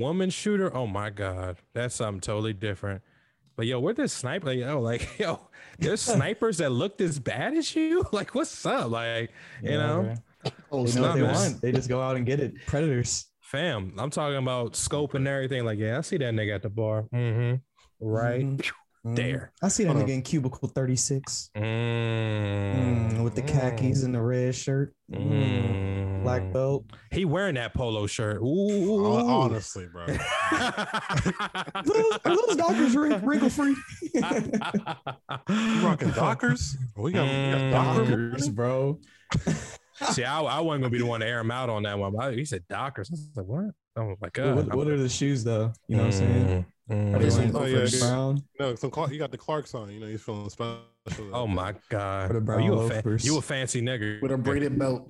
woman shooter. Oh my god, that's something totally different. But yo, where this sniper? Yo, like yo, there's snipers that look as bad as you. Like, what's up? Like, you Yeah, know, bro. Oh, They know what they want. They just go out and get it. Predators. fam. I'm talking about scope and everything. Like, yeah, I see that nigga at the bar. Mm-hmm. Right Mhm. Mhm. there. I see that Hold nigga in cubicle 36 Mm. Mm, with the khakis and the red shirt, Mm. black belt. He wearing that polo shirt. Ooh. Hon- Honestly, bro. Are those, are those Dockers wrinkle free? You rocking Dockers? We got, we got Mm. Dockers, bro. See, I, I wasn't gonna be the one to air him out on that one. But he said Dockers. I was like, what? Oh my god. What, what are the shoes though? You know what I'm saying? Mm, Are they mm. Oh, yeah, brown? No, some Clark, you got the Clarks on. You know, he's feeling special. Oh my god. Or the Oh, you a fa- you a fancy nigga. with a braided belt.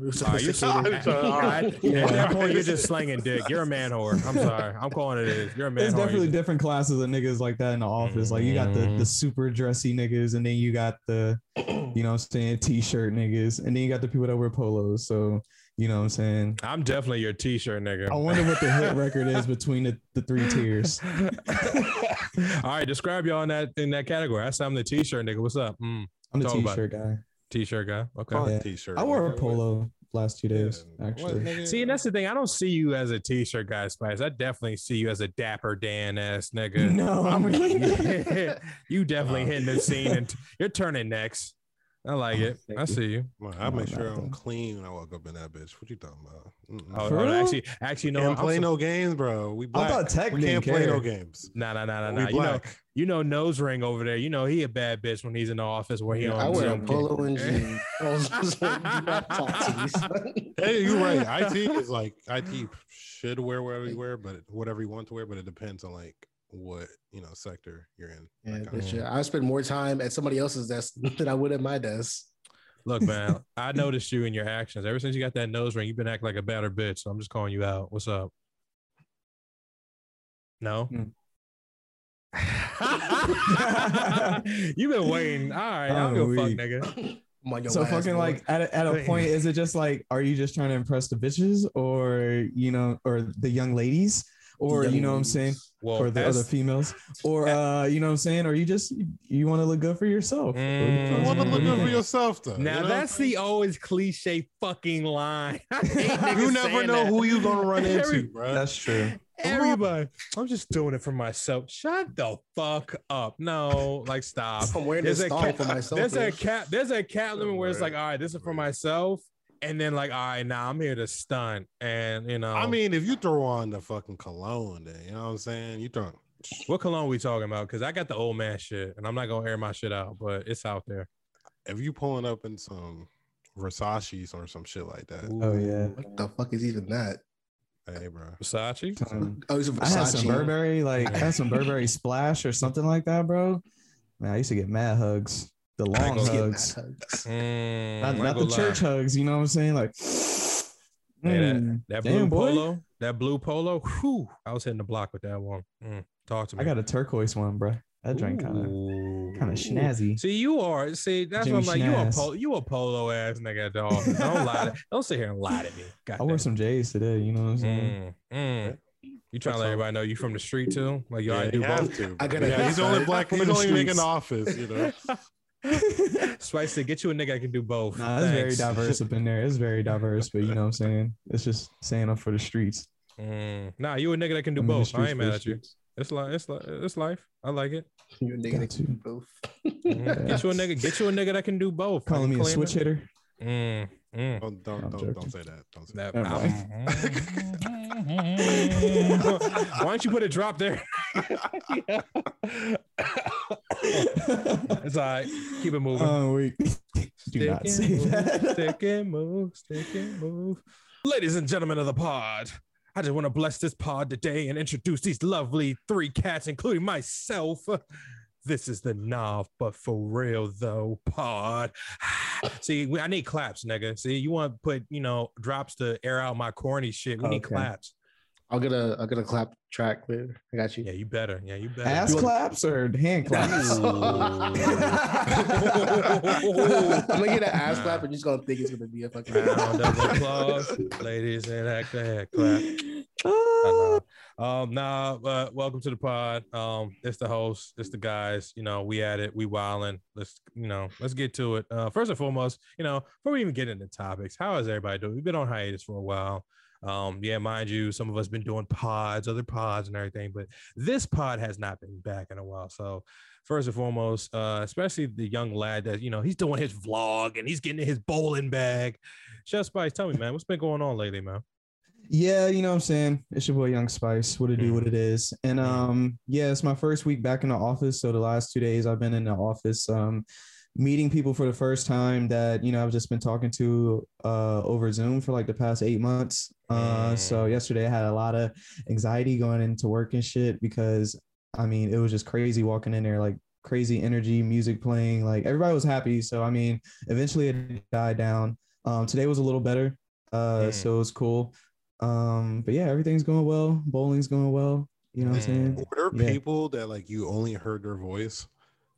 All right, you're Sophisticated. all right. At that point, you're just slinging dick. You're a man whore. I'm sorry. I'm calling it is. You're a man There's whore. definitely You- different classes of niggas like that in the office. Like you got the the super dressy niggas, and then you got the, you know what I'm saying, t-shirt niggas, and then you got the people that wear polos. So you know what I'm saying. I'm definitely your t-shirt nigga. I wonder what the hit record is between the, the three tiers. All right, describe y'all in that in that category. I said I'm the t-shirt nigga. What's up? Mm, I'm the about t-shirt guy. t-shirt guy. Okay. Call Yeah. t-shirt. I wore a polo last two days, yeah, actually. nigga? See, and that's the thing. I don't see you as a t-shirt guy, Spice. I definitely see you as a dapper Dan ass nigga. No, I'm really you definitely Uh, hitting the scene and you're turning next. I like it. thank I you. see you. Man, I No, make sure I'm clean when I walk up in that bitch. What you talking about? Mm-mm. Oh, For oh, real? actually, actually, no. can't I'm play so- no games, bro. We black. I thought Tech we didn't can't play no games. Nah, nah, nah, nah, we nah. You know, you know, nose ring over there. You know, he a bad bitch when he's in the office where he Yeah, on I wear a Zoom. polo and jeans. I was just like, do not talk to me, son. Hey, you're right. IT is like IT should wear whatever you wear, but whatever you want to wear, but it depends on like what you know sector you're in. Yeah, That but kind of- shit, I spend more time at somebody else's desk than I would at my desk. Look, man, I noticed you in your actions. Ever since you got that nose ring, you've been acting like a better bitch. So I'm just calling you out. What's up? No. Hmm. You've been waiting. All right, I don't give fuck, nigga. On so fucking boy. like at a, at a point, is it just like, are you just trying to impress the bitches, or you know, or the young ladies, or you know what I'm saying, Well, or the that's- other females, or uh, you know what I'm saying, or you just you want to look good for yourself? What do you- Mm. You want to look good for yourself, though. now you know? that's the always cliche fucking line. You never know that. who you're gonna run Every- into, bro. That's true. Everybody, I'm just doing it for myself. Shut the fuck up. No, like stop. I'm wearing There's this a stall cap, for myself. there's a man. cap. There's a cap limit where it's like, all right, this is for myself, and then like, all right, now I'm here to stunt, and you know, I mean, if you throw on the fucking cologne, then you know what I'm saying. You throw. what cologne we talking about? Because I got the old man shit, and I'm not gonna air my shit out, but it's out there. If you pulling up in some Versace's or some shit like that, Oh yeah. What the fuck is even that? hey, bro. Versace. Um, Oh, it's a I had some Burberry, like I had some Burberry splash or something like that, bro. Man, I used to get mad hugs, the long ain't Let's get hugs, hugs. Mm, not, not the gonna church hugs. You know what I'm saying? Like, Hey, that, mm, that damn, blue boy. polo, that blue polo. Whew, I was hitting the block with that one. Mm, talk to me. I got a turquoise one, bro. That drink kind of kind of snazzy. See, you are. See, that's Jimmy what I'm like. You a polo, you a polo ass nigga dog. Don't lie. To, don't sit here and lie to me. God I wore some J's today. You know what I'm saying? Mm, mm. You trying to let all. everybody know you from the street too? Like you Yeah, already do have both. to. I gotta yeah, he's the only black. to. He's the only making streets. office. You know. Spice said, get you a nigga that can do both. Nah, it's very diverse up in there. It's very diverse, but you know what I'm saying? It's just saying up for the streets. Mm. Nah, you a nigga that can do I'm in the both. I ain't mad at you. It's like it's like it's life. I like it. You a nigga Got that can do both. Mhm. Get you a nigga. Get you a nigga that can do both. Calling me a switch it. hitter. Mm, mm. Don't don't I'm don't, joking. don't say that. Don't say That, Never Why don't you put a drop there? it's all right. Keep it moving. Oh, wait. Do not Stick say move, that. Stick and move, stick and move. Ladies and gentlemen of the pod, I just want to bless this pod today and introduce these lovely three cats, including myself. This is the Nav, but for real though, pod. See, we- I need claps, nigga. See, you want to put, you know, drops to air out my corny shit. We need claps. I'll get a I'll get a clap track later. I got you. Yeah, you better. Yeah, you better. Ass claps or hand claps? I'm gonna get an ass clap and you're just gonna think it's gonna be a fucking Round of applause, ladies and actor head clap. Ah, Um, nah, uh, welcome to the pod. Um, it's the host, it's the guys. You know, we at it, we wilding. Let's, you know, let's get to it. Uh, first and foremost, you know, before we even get into topics, how is everybody doing? We've been on hiatus for a while. Um, yeah, mind you, some of us been doing pods, other pods, and everything, but this pod has not been back in a while. So, first and foremost, uh, especially the young lad that you know he's doing his vlog and he's getting his bowling bag. Chef Spice, tell me, man, what's been going on lately, man? Yeah, you know what I'm saying? It's your boy Young Spice. What it do, what it is. And Mhm. um, yeah, it's my first week back in the office. So the last two days I've been in the office, um, meeting people for the first time that, you know, I've just been talking to uh over Zoom for like the past eight months. Uh so Mm. yesterday I had a lot of anxiety going into work and shit because I mean it was just crazy walking in there, like crazy energy, music playing, like everybody was happy. So I mean, eventually it died down. Um today was a little better. Uh Mm. so it was cool. Um, but yeah, everything's going well. Bowling's going well. You know what I'm saying? Were there Yeah. people that like you only heard their voice?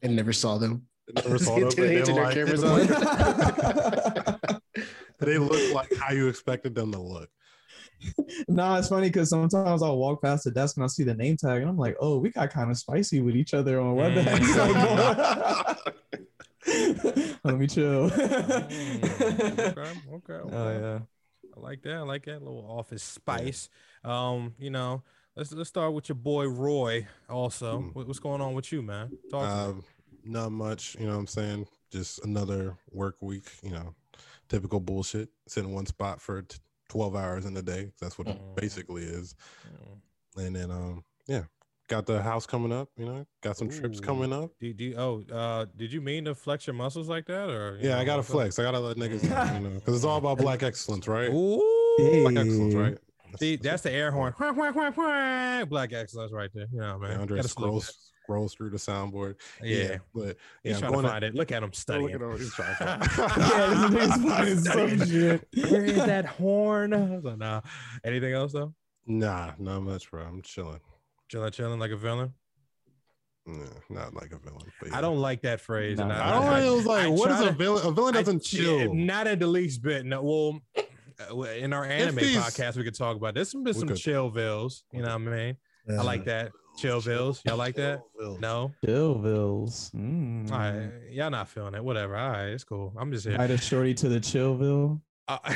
and never saw them. Never saw them, but They they, had their like, cameras on. they look like how you expected them to look. nah, it's funny because sometimes I'll walk past the desk and I'll see the name tag and I'm like, oh, we got kind of spicy with each other on WebEx. Like, Let me chill. Mm, okay, okay, okay. Oh yeah. I like that. I like that little office spice. Um, you know, let's let's start with your boy Roy. Also, Mm. What- what's going on with you, man? Talk. Um, not much, you know what I'm saying? Just another work week, you know, typical bullshit. Sit in one spot for t- 12 hours in a day. That's what Mm. it basically is. Mm. And then, um, yeah, got the house coming up, you know, got some trips coming up. Do, do, oh, uh, did you mean to flex your muscles like that, or you Yeah, I got to what's up? flex. I got to let niggas know, you know, because it's all about black excellence, right? Ooh, Black excellence, right? see, that's the air horn. Black excellence right there. You know, Yeah, man. Andre Gotta salute scrolls scrolls through the soundboard. that. Yeah, but he's I'm trying going to find it. Look at him Look studying. at him, he's trying to Yeah, this nigga's finding some shit. Where is that horn? I was like, nah. Anything else though? Nah, not much, bro. I'm chilling. Chilling, chilling like a villain. Nah, not like a villain. But I don't like that phrase. and Nah. I don't know. It was like, I what is a villain? A villain doesn't yeah, chill. Not in the least bit. No, well, uh, in our anime he's- podcast, we could talk about. There's some, there's We some could. chillvilles. You know what I mean? I like that. chill Chillvilles. Y'all like that? No. Chillvilles. Mm. All right. Y'all not feeling it. Whatever. All right. It's cool. I'm just here. Invite a shorty to the Chillville. Uh,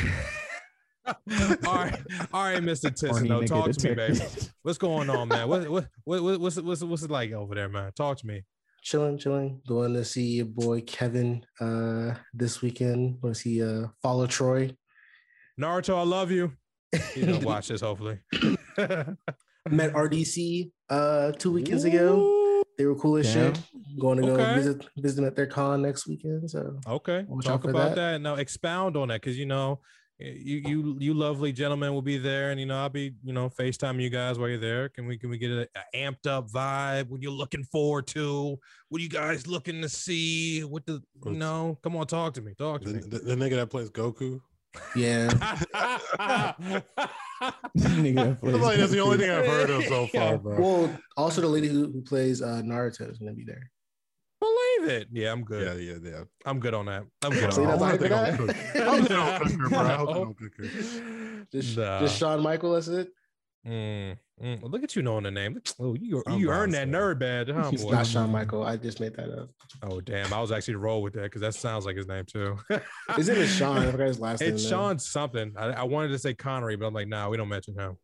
all right. All right, Mr. Horny Tissano. Talk to me, baby. What's going on, man? What, what, what, what- what's, it- what's, what's it like over there, man? Talk to me. chilling, chilling. Going to see your boy Kevin uh this weekend. Want to see uh follow Troy. Naruto, I love you. You gonna watch this, hopefully. Met RDC uh two weekends ago. They were cool as shit. Going to go Okay. visit visit them at their con next weekend. So Okay, Watch talk about that. that. Now expound on that because you know, you you you lovely gentlemen will be there, and you know I'll be you know Facetime you guys while you're there. Can we can we get a, a amped up vibe? What you're looking forward to? What are you guys looking to see? What the you What's- know? Come on, talk to me. Talk to The, me. the, the nigga that plays Goku. yeah. Nigga that I plays like that's the only thing I've heard of so far, bro. Well, also the lady who, who plays uh Naruto is gonna be there. Believe it. Yeah, I'm good. Yeah, yeah, yeah. I'm good on that. I'm good See, on that. I I think got I'm it. cooked. I'm saying I'm cooker, bro. I'm saying I'm cooker. Just, Nah. just Shawn Michael, that's it. Mm, mm. Well, Look at you knowing the name. Oh, you I'm you earned that nerd badge, huh, He's boy? Not Shawn Michael. I just made that up. Oh damn! I was actually roll with that because that sounds like his name too. His name is Sean. I forgot his last name. It's though. Sean something. I, I wanted to say Connery, but I'm like, nah, we don't mention him.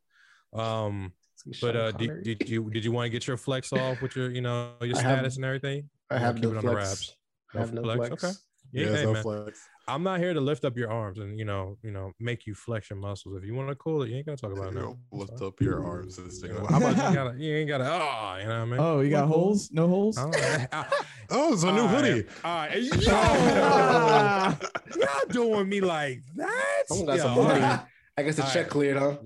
Um, but uh, did, did you did you want to get your flex off with your you know your I have- status and everything? I Or have keep no it on the flex. wraps? I have No no flex, flex. okay. Yeah, Yeah, hey, no man. flex. I'm not here to lift up your arms and you know you know make you flex your muscles. If you want to cool it, you ain't gotta talk about it You now. Lift up your arms and stick You it know. How about you gotta you ain't gotta oh you know what I mean? Oh, you got We're cool. holes? No holes? I ah, Oh, it's a new All right. hoodie. All right, yo, y'all doing me like that? Someone got Yo, some money. I guess the All check right. cleared, huh?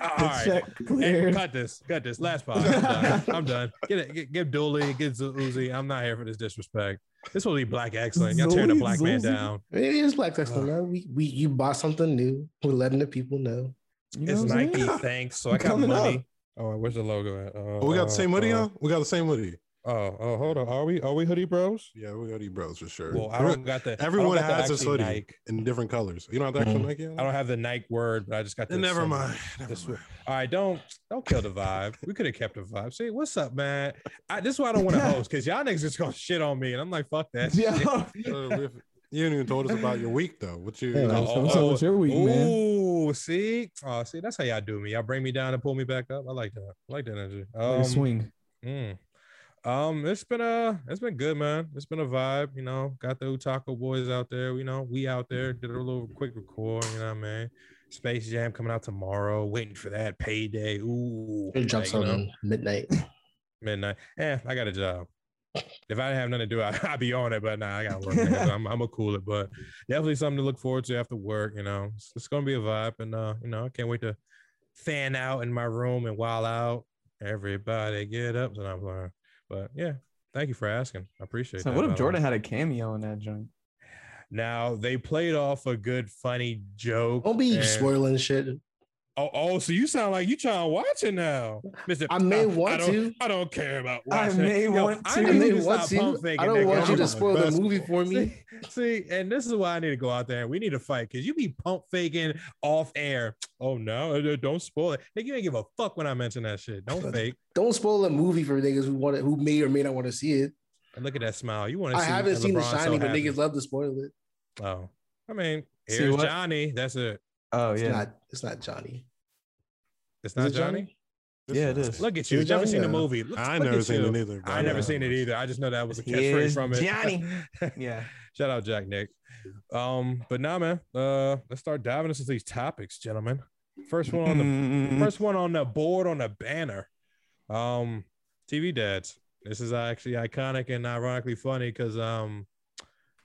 La- all The Hey, cut this. Cut this. Last part. I'm done. I'm done. Get it. Get, give Dooley. Get Uzi. I'm not here for this disrespect. This will be black excellent. Y'all tearing a Zoe, black man down. It is Black Excellence, man. We, we you bought something new. We're letting the people know. You know It's what I'm Nike. saying? Thanks. So I got Coming money. up. Oh, where's the logo at? Uh, Oh, we got the same hoodie uh, on. We got the same hoodie. Oh, oh, hold on. Are we are we hoodie bros? Yeah, we hoodie bros for sure. Well, I don't got the. Everyone got the has this hoodie Nike. in different colors. You don't have the actual Mhm. Nike. on? I don't have the Nike word, but I just got the. Never mind. Never This mind. All right, don't don't kill the vibe. We could have kept the vibe. See, what's up, man? I, this is why I don't want to host because y'all niggas just gonna shit on me, and I'm like, fuck that. Yeah. shit. We- you didn't even told us about your week though. What you? Yeah, Oh, what's up with your week, man? Ooh, see, oh, see, that's how y'all do me. Y'all bring me down and pull me back up. I like that. I like that energy. Like Um, a swing. mm. Um, it's been a, it's been good, man. It's been a vibe. You know, got the Utaco boys out there. You know, we out there did a little quick record. You know what I mean? Space Jam coming out tomorrow. Waiting for that payday. Ooh, It jumps like, on midnight. midnight. Yeah, I got a job. If I didn't have nothing to do, I, I'd be on it. But nah, I got work. I'm, I'm gonna cool it. But definitely something to look forward to after work. You know, it's, it's gonna be a vibe, and uh, you know, I can't wait to fan out in my room and while out. Everybody get up, and I'm playing. But yeah, thank you for asking. I appreciate So that. what if. Jordan had a cameo in that joint? Now they played off a good funny joke. Don't be and- spoiling shit. Oh, oh, so you sound like you trying to watch it now, Mister. I may want don't, to. I don't care about I watching. it. may Yo, want I to. need I may to want stop pump to. I don't nigga. want you to spoil the movie for me. See, see, and this is why I need to go out there and we need to fight because you be pump faking off air. Oh no, uh, don't spoil it. Nigga, you ain't give a fuck when I mention that shit. Don't fake. Don't spoil a movie for niggas who want it, who may or may not want to see it. And look at that smile. You want to see it? I haven't seen The LeBron so Shining, but happy. niggas love to spoil it. Oh, I mean, See here's? Johnny. That's it. Oh It's yeah. not. It's not Johnny. It's not it Johnny. Yeah, it is. Look at you. Is it Never seen the movie. Look, I look never seen you. it either. I never seen it either. I just know that was a catchphrase from it. Johnny. Yeah. Shout out Jack Nick. Um, but now, man, uh, let's start diving into these topics, gentlemen. First one on the first one on the board on the banner. Um, TV dads. This is actually iconic and ironically funny because um,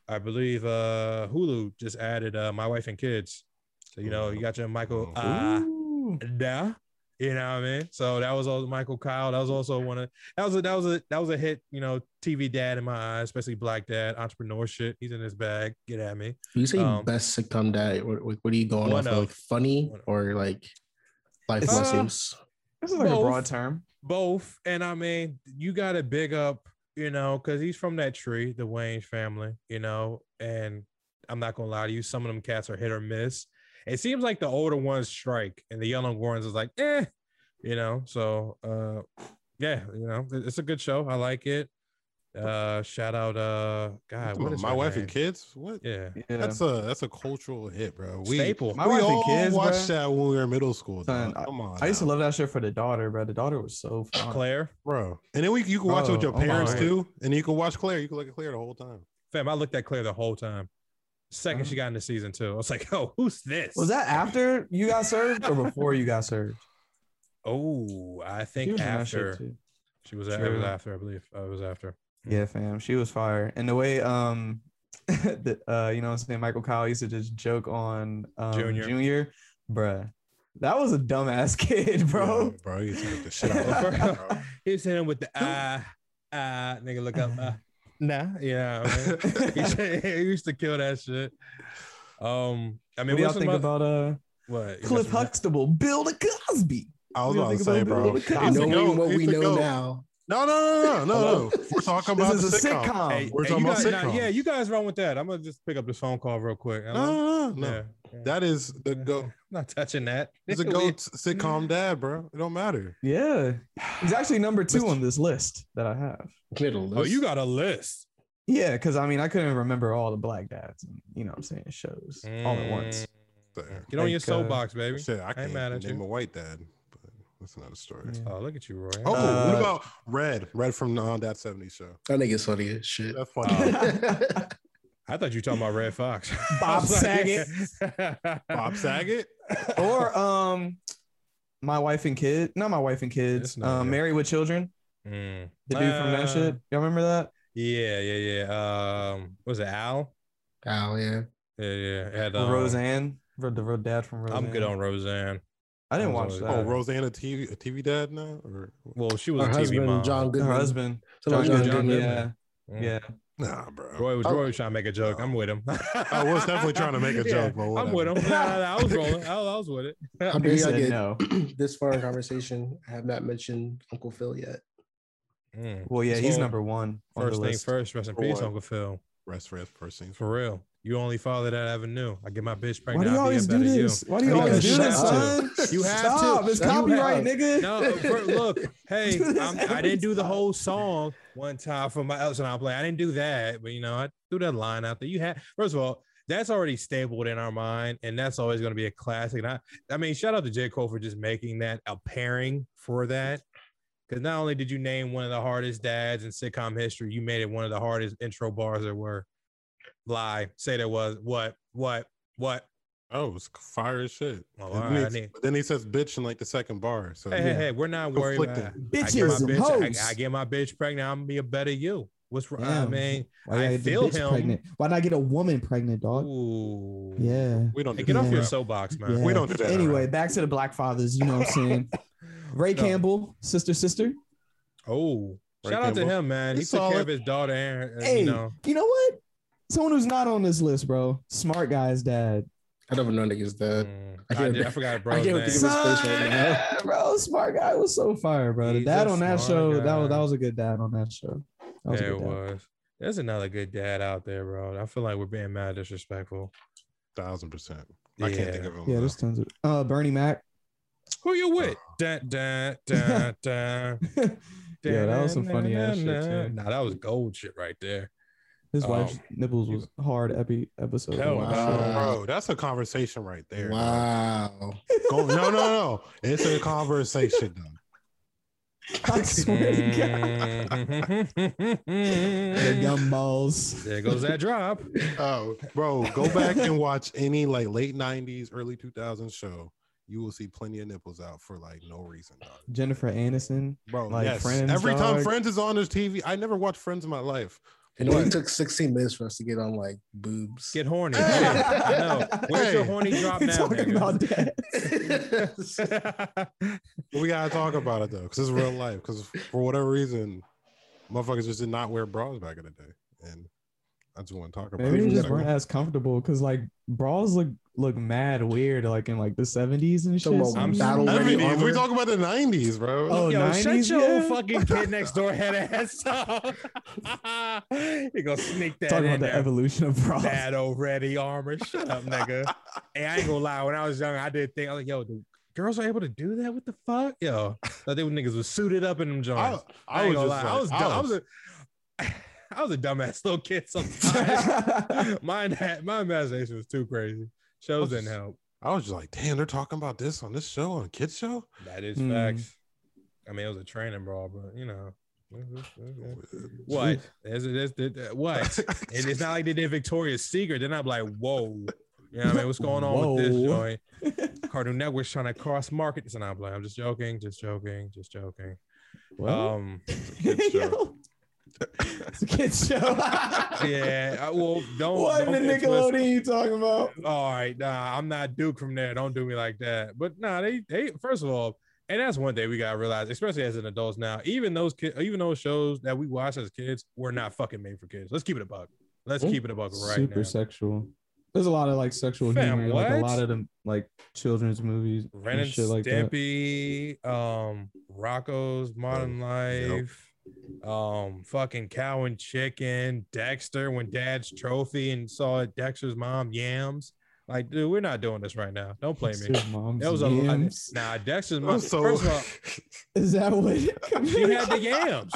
I believe uh Hulu just added uh My Wife and Kids. So you know you got your Michael uh Ooh. da, you know what I mean. So that was all Michael Kyle. That was also one of that was a that was a that was a hit. You know, TV dad in my eyes, especially black dad, entrepreneur shit. He's in his bag. Get at me. You say Um, best sitcom dad. What, what what are you going off of? of. Like funny or like life It's- lessons? This is like a broad term. both and i mean you got to big up you know because he's from that tree the Wayans family you know and i'm not gonna lie to you some of them cats are hit or miss it seems like the older ones strike and the younger ones is like eh you know so uh yeah you know it's a good show i like it uh shout out uh god what is my wife name? and kids. What? yeah Yeah. That's a that's a cultural hit, bro. We staple My we wife and kids, watched bruh. that when we were in middle school. Son. Come on, I used to love that shit for the daughter, bro. The daughter was so fun. claire bro. And then we you can watch it with your Bro, oh parents too, and you can watch Claire. You can look at Claire the whole time. fam i looked at claire the whole time second she got into season two i was like oh who's this Was that after you got served or before you got served? oh i think was in that shit after. She was it was after, I believe. Uh, it was after. Yeah, fam. She was fire. And the way um the, uh you know what I'm saying Michael Kyle used to just joke on um, Junior. Junior. bruh. That was a dumbass kid, bro. Yeah, bro, you took the shit out of. He was hitting with the ah ah nigga look up ah nah yeah man. he, used to- he used to kill that shit. Um, I mean, what do y'all think oth- about uh what Cliff You got some- Huxtable, Bill the Cosby? I was What about do to you say, bro. about Bill the He's the Cosby? Knowing what we know goat. now. No, no, no, no, no, no. We're talking about This the is a sitcom. sitcom. Hey, We're hey, talking about guys, nah, sitcoms. yeah, you guys run with that. I'm gonna just pick up this phone call real quick. No, no, no, no. Yeah, yeah. That is the goat. I'm not touching that. He's a goat sitcom dad, bro. It don't matter. Yeah. He's actually number two on this list that I have. Middle. Oh, you got a list. Yeah, because I mean I couldn't remember all the black dads and you know what I'm saying shows all at once. Get on your Like, uh, soapbox, baby. Shit, I ain't can't mad at name you. a white dad, but that's another story. Yeah. Oh, look at you, Roy. Oh, Uh, what about Red? Red from uh, that 70s show. That nigga's funny as shit. That's funny. Oh. I thought you were talking about Redd Foxx. Bob was Saget. Bob Saget? or um my wife and kid, not my wife and kids, It's um. Married with Children, Mm. the dude from that Uh, shit. Y'all remember that? Yeah, yeah, yeah. Um, was it Al? Oh yeah. Yeah, yeah. It Had, Or um, Roseanne, Ro- the dad from Roseanne. I'm good on Roseanne. I didn't I watch was that. Oh, always- Roseanne, a TV, a TV dad now? Or Well, she was Her a TV husband, mom. John Her husband, John John Goodman. Goodman. Goodman. Yeah, yeah. Nah, bro. Roy was Oh. Roy was trying to make a joke. I'm with him. I was definitely trying to make a joke, but I'm with him. Nah, nah, I was rolling. I, I was with it. How He dare y'all said get no. this far in conversation? I have not mentioned Uncle Phil yet. Mm. Well, yeah, he's number one on First the thing list. first, rest in peace. Uncle Phil. Rest for first things. For real. You only father that I ever knew. I get my bitch Why pregnant. do you I'll be a always do better you. this? Why do you always do you this, son? You have Stop. to. It's copyright, nigga. No, look, hey, I'm, I didn't do the whole song one time for my Elton I play. I didn't do that, but you know, I threw that line out there. You had first of all, that's already stabled in our mind, and that's always going to be a classic. And I, I mean, shout out to J. Cole for just making that a pairing for that. Because not only did you name one of the hardest dads in sitcom history, you made it one of the hardest intro bars there were. Lie, say there was what, what, what. Oh, it's fire as shit. Oh, then, right, he- need- then he says bitch in like the second bar. So Hey, hey, hey, we're not worried about Conflicting. I get my Bitches bitch. I, I get my bitch pregnant. I'm gonna be a better you. What's wrong? I Damn. mean, Why I feel him. pregnant? Why not get a woman pregnant, dog? Ooh. Yeah. we don't Hey, get that. off your soapbox, man. yeah. We don't do that Anyway, around. back to the Black Fathers. You know what I'm saying? Ray No. Campbell, sister, sister. Oh, Ray shout out to him, man. He He's took care of his daughter, Aaron. uh, Hey, You know, you know what? Someone who's not on this list, bro. Smart guy's dad. I never know niggas dead. Mm, I I, can't- did, I forgot I can't name. think of his face right now. Bro, smart guy was so fire, bro. The He's dad on that smart show, that was that was a good dad on that show. That was a There it was. There's another good dad out there, bro. I feel like we're being mad disrespectful. Thousand percent. I can't think of him. Yeah, though. there's tons of uh Bernie Mac. Who you with? Uh. Dun, dun, dun, dun. Yeah, that was some funny ass shit, too. Nah, that was gold shit right there. His Um, wife's nipples was hard epi episode. Hell of no. Bro, that's a conversation right there. Wow. Go, no, no, no. It's a conversation. Though. I swear to. God. The there goes that drop. Oh, bro, go back and watch any like late '90s, early 2000s show. You will see plenty of nipples out for like no reason, dog. Jennifer Aniston. Bro, Like yes. Friends, Every time. Friends is on this TV, I never watched Friends in my life. And it only took 16 minutes for us to get on like boobs. Get horny. Yeah, I know. Where's your horny drop We're now? talking about that. we gotta talk about it though, because it's real life. Because for whatever reason, motherfuckers just did not wear bras back in the day, and I just want to talk about Maybe it. they for just weren't as comfortable because like bras look look mad weird like in like the 70s and shit. Talking I'm battle sorry. ready 70s. We armor. talk about the 90s, bro. Oh, Yo, shut 90s, your yeah? fucking kid next door head ass up. you gonna sneak that Talking in about the evolution of bras. Bad already armor. Shut up, nigga. hey, I ain't gonna lie. When I was young, I did think I was like, yo, the girls are able to do that. What the fuck? Yo, I think niggas was suited up in them joints. I, I, ain't was gonna just lie. I was, like- dumb. I was a I was a dumbass little kid sometimes. my my imagination was too crazy. Shows didn't help. I was just like, damn, they're talking about this on this show on a kids show. That is Hmm. facts. I mean, it was a training brawl, but you know. What? Is it, is it, what? And it's not like they did Victoria's Secret. Then I'm like, whoa. You know what I mean? What's going on with this Whoa. joint? Cartoon Network's trying to cross market this. And I'm like, I'm just joking, just joking, just joking. What? Um, Kids show. Yo. It's a kids show. yeah. Well, don't. what don't the get twisted. Nickelodeon you talking about? All right, nah, I'm not Duke from there. Don't do me like that. But nah, they they first of all, and that's one thing we gotta realize, especially as an adults now. Even those kids, even those shows that we watched as kids, were not fucking made for kids. Let's keep it a buck. Let's Oh, keep it a buck right Super now. sexual. There's a lot of like sexual Fam, humor, like a lot of them like children's movies Ren and and shit like that. Stimpy, um, Rocko's Modern Life, um, fucking Cow and Chicken, Dexter. When Dad's trophy and saw it Dexter's mom yams. Like, dude, we're not doing this right now. Don't play me. Dexter's mom's That was a lot. Nah, Dexter's mom. so First of all, Is that what? she had the yams.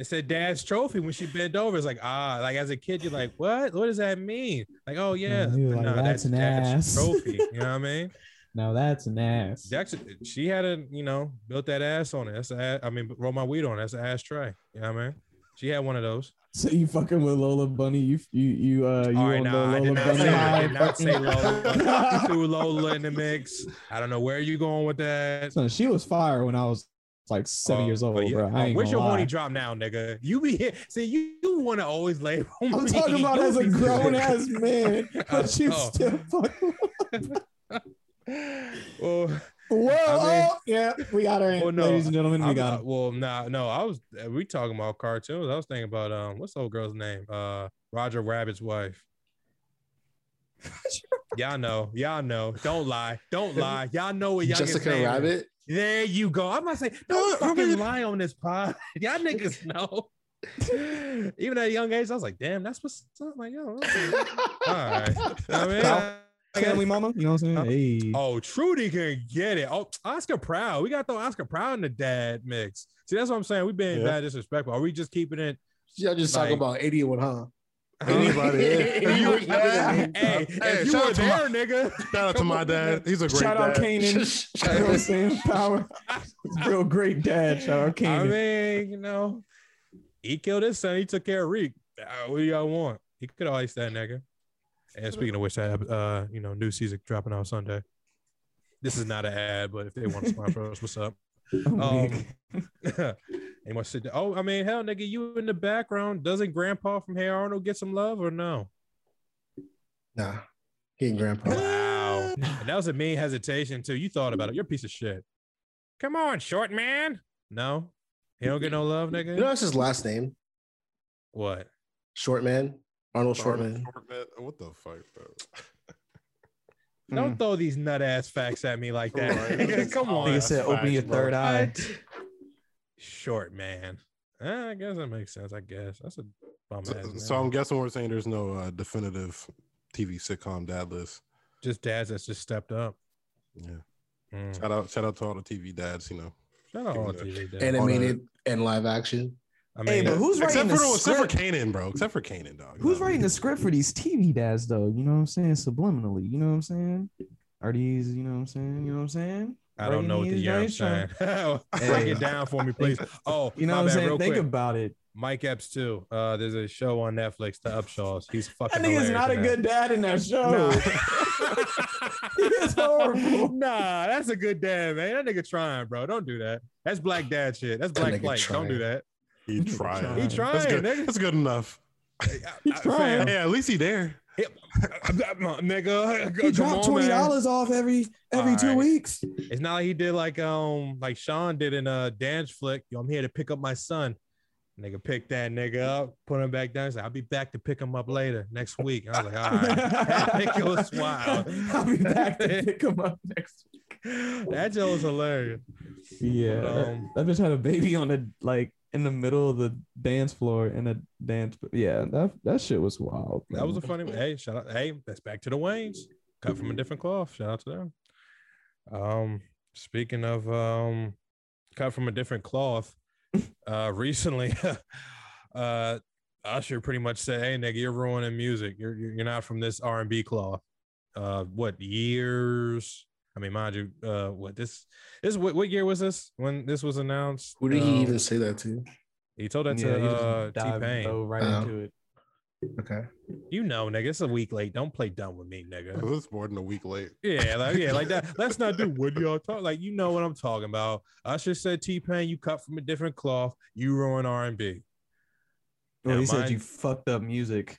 It said dad's trophy when she bent over. It's like, ah, like as a kid, you're like, what? What does that mean? Like, oh yeah, you were like, nah, "That's an dad's ass." trophy. You know what I mean? Now that's an ass. Dexter, she had a, you know, built that ass on it. That's a, ass- I mean, roll my weed on it. That's an ashtray. You know what I mean? She had one of those. So you fucking with Lola Bunny? You you you uh you All right, nah, I Lola did not Bunny say that. I did not say Lola. Threw Lola in the mix. I don't know where you going with that. Son, she was fire when I was like seven Oh, years old, yeah, bro. oh, I ain't where's your horny drop now, nigga? You be here. See, you, you want to always label me. I'm talking about as a grown ass man, but you Oh. still fucking. well, Whoa! I mean- oh, yeah, we got her, Well, no, ladies and gentlemen. We I'm got not- her. well, nah, no, I was uh, we talking about cartoons. I was thinking about um, what's the old girl's name? Uh, Roger Rabbit's wife. Y'all know, y'all know. Don't lie, don't lie. Y'all know what y'all Jessica Rabbit. There you go. I'm not saying No, don't I fucking mean- lie on this pod. Y'all niggas know. Even at a young age, I was like, damn, that's what's up. Like, yo, okay. all right. I mean, I- I Family mama, you know what I'm saying? Hey, Oh, Trudy can get it. Oh, Oscar Proud. We got the Oscar Proud in the dad mix. See, that's what I'm saying. We being Yeah. bad disrespectful. Are we just keeping it? Y'all just Like- talking about 81, huh? Anybody, yeah. Hey, you- hey, Hey, if you shout were out to my- nigga. Shout out to my dad. He's a great shout out dad. Kanan. you know what I'm saying? Power. Real great dad. Shout out Kane. I mean, you know, he killed his son. He took care of Reek. Uh, what do y'all want? He could have iced that nigga. And speaking of which, I have, uh, you know, new season dropping out Sunday. This is not an ad, but if they want to sponsor us, what's up? Um, ain't much sit Oh, I mean, hell, nigga, you in the background. Doesn't Grandpa from Hey Arnold get some love or no? Nah, he grandpa. Wow. and that was a mean hesitation too. You thought about it. You're a piece of shit. Come on, short man. No, he don't get no love, nigga. You know that's his last name, What? Short Man, Arnold Shortman. Shortman. What the fuck, bro? Don't throw these nut ass facts at me like that. Right. Come on. Nigga said, open your Facts, bro. third eye. Short man. Eh, I guess that makes sense. I guess that's a bum So, ass. so I'm guessing we're saying there's no uh, definitive TV sitcom dad list. just dads that's just stepped up. Yeah. Mm. Shout out, shout out to all the TV dads. You know, Shout out all Give TV dads. Animated and live action. I Hey, mean, but who's except writing for the except for script? Kanan, bro. Except for Kanan, dog. Who's No. writing the script for these TV dads, though? You know what I'm saying? Subliminally. You know what I'm saying? Are these, you know what I'm saying? You know what I'm saying? I don't know what the year I'm saying. Break Hey. it down for me, please. Oh, You know what I'm saying? Think quick. about it. Mike Epps too. Uh, there's a show on Netflix, The Upshaws. He's fucking. That nigga's not a in good dad in that show. He is horrible. nah, that's a good dad, man. That nigga trying, bro. Don't do that. That's black dad shit. That's black nigga flight. Don't do that. He trying. He That's trying, good. nigga. That's good enough. He trying. Hey, at least he there. nigga, He dropped twenty dollars off every every two Alright. weeks. It's not like he did like um like Sean did in a dance flick. Yo, I'm here to pick up my son. Nigga pick that nigga up, put him back down. He's like, I'll be back to pick him up later next week. I was like, all right. That nigga was wild. I'll be back to pick him up next. that joke was hilarious. Yeah, Um, that bitch had a baby on the like in the middle of the dance floor in a dance. Yeah, that that shit was wild. That was a man. funny. Hey, shout out. Hey, that's back to the Wayans. Cut from a different cloth. Shout out to them. Um, speaking of um, cut from a different cloth. Uh, recently, uh, Usher pretty much said, "Hey, nigga, you're ruining music. You're you're you're not from this R and B cloth." Uh, what years? I mean, mind you, uh, what this this what, what year was this when this was announced? Who did he Um, even say that to? He told that Yeah, to he just uh, T Pain. dove right Oh. into it. Okay. You know, nigga, it's a week late. Don't play dumb with me, nigga. It was more than a week late. Yeah, like yeah, like that. Let's not do what y'all talk. Like you know what I'm talking about. Usher said T Pain, you cut from a different cloth. You ruin R and B. Well, Now he said you fucked up music.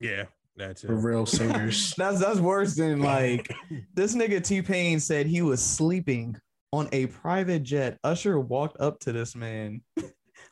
Yeah, that's it. For real singers. That's that's worse than like this nigga T Pain said he was sleeping on a private jet. Usher walked up to this man,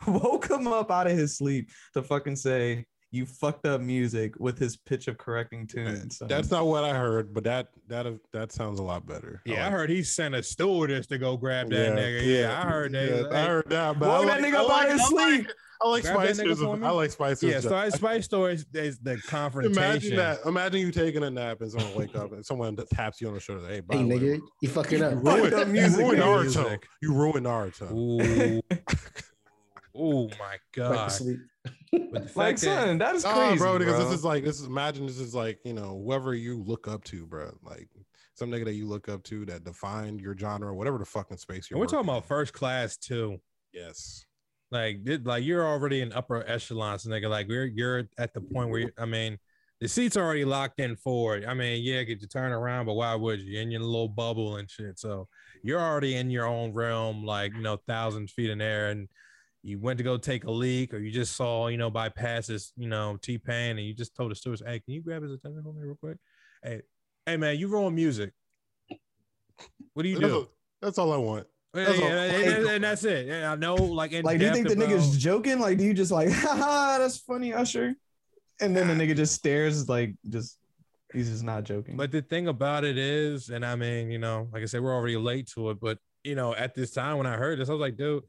woke him up out of his sleep to fucking say you fucked up music with his pitch of correcting uh, tunes. son." That's not what I heard, but that that uh, that sounds a lot better. Yeah, I like- heard he sent a stewardess to go grab that nigga. Yeah, I heard that. Yeah, I heard that. But Woke I that like, nigga I up like, out of his I like- sleep. I like Grab that Spicer's. I like Spicer's. Yeah, so Spice Stories is the confrontation. Imagine that. Imagine you taking a nap and someone wake up and someone taps you on the shoulder. Hey, by hey, nigga, you fucking up. you Fucked ruined, up you ruined nigga. Naruto. You ruined Naruto. Ooh, oh my Back god! To sleep. But the like, that- son, that is Nah, crazy, bro, because bro. this is like this is imagine this is like you know whoever you look up to, bro. Like some nigga that you look up to that defined your genre, whatever the fucking space you're. and we're talking working about first class too. Yes. Like, like you're already in upper echelons, nigga. Like we're you're at the point where you, I mean, the seats are already locked in for it. I mean, yeah, get you turn around, but why would you? You're in your little bubble and shit. So you're already in your own realm, like you know, thousand feet in air, and you went to go take a leak, or you just saw, you know, bypass this, you know, T Pain, and you just told the steward, "Hey, can you grab his attention for me real quick?" Hey, hey, man, you ruin music. What do you That's, do? a- that's all I want. Yeah, all- yeah, and, and- and that's it. Yeah, I know, like, like, do you think the depth nigga's joking? Like, do you just like, haha, that's funny, Usher? And then the nigga just stares, like, just He's just not joking. But the thing about it is, and I mean, you know, like I said, we're already late to it, but you know, at this time when I heard this, I was like, dude,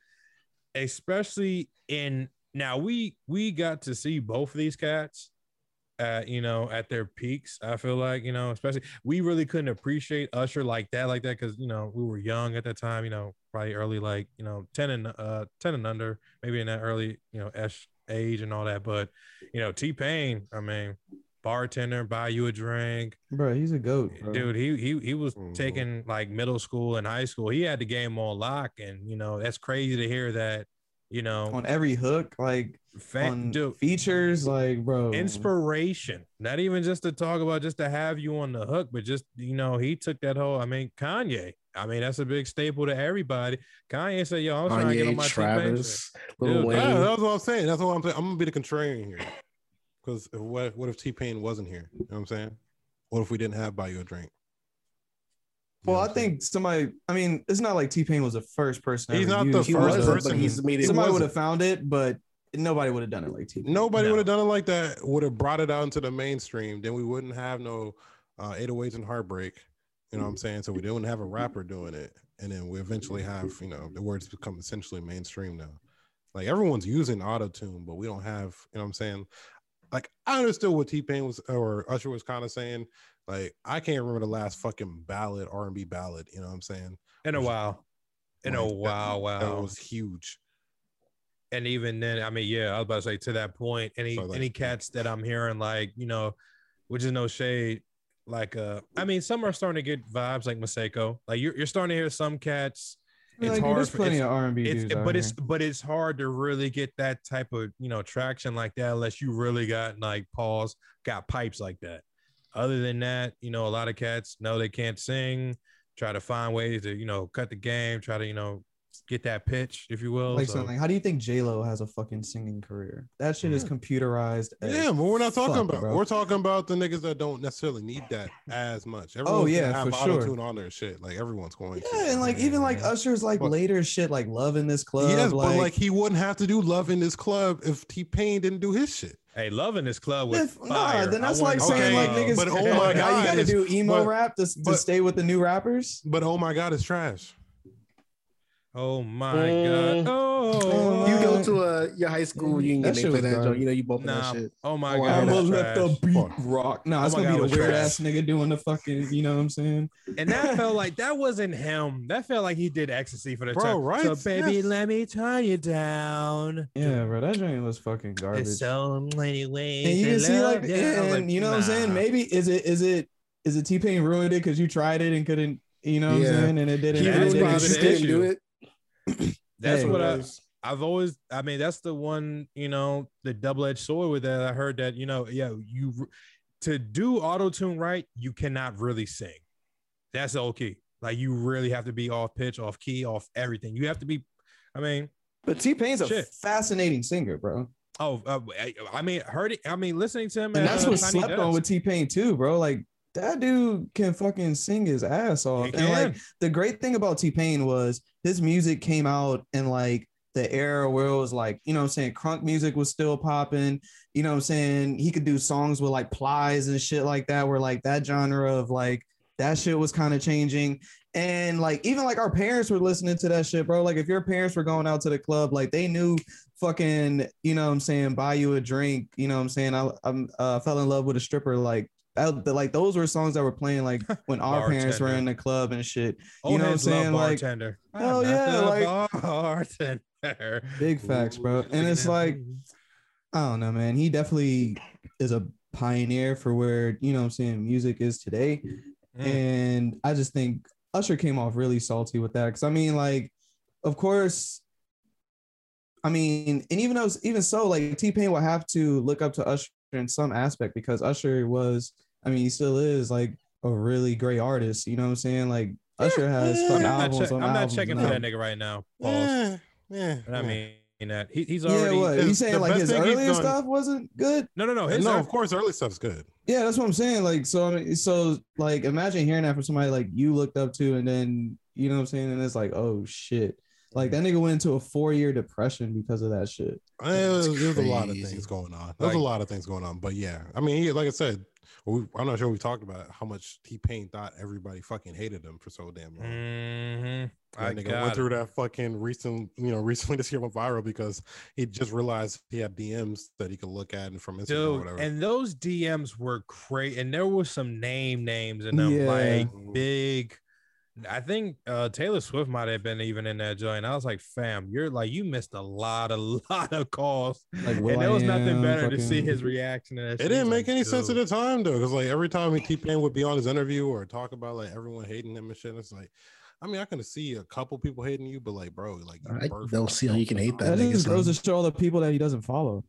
especially in now we we got to see both of these cats at you know at their peaks. I feel like you know, especially we really couldn't appreciate Usher like that, like that, because you know we were young at that time. You know, probably early like you know ten and uh ten and under, maybe in that early you know age and all that. But you know, T Pain, I mean, bartender, buy you a drink, bro, he's a goat, bro. dude. He he he was Mhm. taking like middle school and high school. He had the game on lock, and you know that's crazy to hear that. You know, on every hook, like fan, on dude, features, like bro, inspiration. Not even just to talk about, just to have you on the hook, but just you know, he took that whole. I mean, Kanye. I mean, that's a big staple to everybody. Kanye said, "Yo, I was trying to get on my T-Pain. Travis, Lil Dude, Wayne. Yeah, that's what I'm saying. That's what I'm saying. I'm gonna be the contrarian here. Because what what if T Pain wasn't here? You know what I'm saying? What if we didn't have buy you a drink? You Well, I think somebody. I mean, it's not like T Pain was the first person. to He's ever not the use he it. first wasn't, person. he's made it. Somebody would have found it, but nobody would have done it like T. Pain. Nobody No. would have done it like that. Would have brought it out into the mainstream. Then we wouldn't have no uh, 808s and heartbreak. You know what I'm saying? So we didn't have a rapper doing it, and then we eventually have you know the words become essentially mainstream now. Like everyone's using auto tune, but we don't have. You know what I'm saying? Like I understood what T Pain was or Usher was kind of saying. Like I can't remember the last fucking ballad R and B ballad. You know what I'm saying? in a while. In a Like, that- while, wow, That was huge. and even then, I mean, yeah, I was about to say to that point, any So, like- any cats that I'm hearing, like, you know, which is no shade, like uh I mean, some are starting to get vibes like Masego. Like you're you're starting to hear some cats. Like, It's dude, hard there's plenty it's- of R and B It's dudes. out but it's here. but it's hard to really get that type of you know traction like that unless you really got like pause, got pipes like that. Other than that, you know, a lot of cats know they can't sing, try to find ways to, you know, cut the game, try to, you know, get that pitch, if you will. like So- something. How do you think J Lo has a fucking singing career? That shit is computerized. Yeah, but we're not talking fuck, about. bro. We're talking about the niggas that don't necessarily need that as much. Oh, everyone's Oh, yeah, gonna have for sure. auto-tune on their shit. Like everyone's going. to. Yeah, and like even like Usher's like But- later shit, like Love in this club. yes, like, but like he wouldn't have to do love in this club if T Pain didn't do his shit. Hey, loving this club with if, fire. nah, then that's like saying know. like niggas. but oh my now God, you gotta do emo but- rap to, to but- stay with the new rappers. But oh my god, it's trash. Oh my Mm. god. Oh, You go to a your high school reunion, That they shit play that garbage. joint. You know, you bumping nah. that shit. Oh my Oh, god. I'ma let the beat rock. No, Oh it's my gonna God, be it the weird trash. ass nigga doing the fucking. You know what I'm saying? And that felt like that wasn't him. That felt like he did ecstasy for the Bro, time. right? So baby, Yes. let me turn you down. Yeah, bro, that joint was fucking garbage. There's so many ways. and you can see like, love you. I you know what I'm saying? Maybe is it is it is it T Pain ruined it because you tried it and couldn't. You know what Yeah. I'm saying? And it didn't. He That's it really didn't probably just the stick. couldn't do it. That's Hey. what I, I've always. I mean, that's the one. You know, the double edged sword with that. I heard that. You know, yeah, you to do auto tune right, you cannot really sing. That's the whole key. Like you really have to be off pitch, off key, off everything. You have to be. I mean, But T Pain's a Shit. fascinating singer, bro. oh, uh, I- I mean, heard it. I mean, listening to him, And that's uh, what Tiny slept on Desk. with T Pain too, bro. Like that dude can fucking sing his ass off. And like the great thing about T Pain was his music came out in like the era where it was like, you know what I'm saying, crunk music was still popping. You know what I'm saying? He could do songs with like plies and shit like that, where like that genre of like that shit was kind of changing. And like even like our parents were listening to that shit, bro. Like if your parents were going out to the club, like they knew fucking, you know what I'm saying, buy you a drink, you know what I'm saying? I I'm uh fell in love with a stripper, like that, like those were songs that were playing like when our parents were in the club and shit. Old you know what I'm saying? Like bartender. hell yeah, like- bartender. big facts, bro. And it's like I don't know, man. He definitely is a pioneer for where, you know what I'm saying, music is today. Mm. And I just think Usher came off really salty with that. Cause I mean, like, of course, I mean, and even though even so, like T Pain will have to look up to Usher in some aspect because Usher was, I mean, he still is like a really great artist. You know what I'm saying? Like Usher has yeah. fucking I'm not, albums on I'm not checking now. for that nigga right now. Pause. Yeah, yeah. I mean that he, he's Yeah, already. what? the- You saying like his thing earlier done- stuff wasn't good? No, no, no. His no, ear- of course, early stuff's good. Yeah, that's what I'm saying. Like, so I mean, so like, imagine hearing that from somebody like you looked up to, and then you know what I'm saying, and it's like, oh shit, like that nigga went into a four year depression because of that shit. Uh, There's, there's a lot of things going on. There's Like- a lot of things going on, but yeah, I mean, he, like I said, well, we, I'm not sure we talked about how much T Pain thought everybody fucking hated him for so damn long. Mm-hmm. I nigga got went it. through that fucking recent, you know, recently this year went viral because he just realized he had DMs that he could look at and from Instagram or whatever. and those DMs were great, and there was some name names in them, Yeah. like big. I think uh, Taylor Swift might have been even in that joint. I was like, "Fam, you're like you missed a lot, a lot of calls, Like and there was nothing Will.i.am, better to see his reaction to that." it shit. didn't make like, any sense at the time though, because like every time T Pain would be on his interview or talk about like everyone hating him and shit, it's like, I mean, I can see a couple people hating you, but like, bro, like, you I don't see how you can hate that. That nigga, just goes to show all the people that he doesn't follow.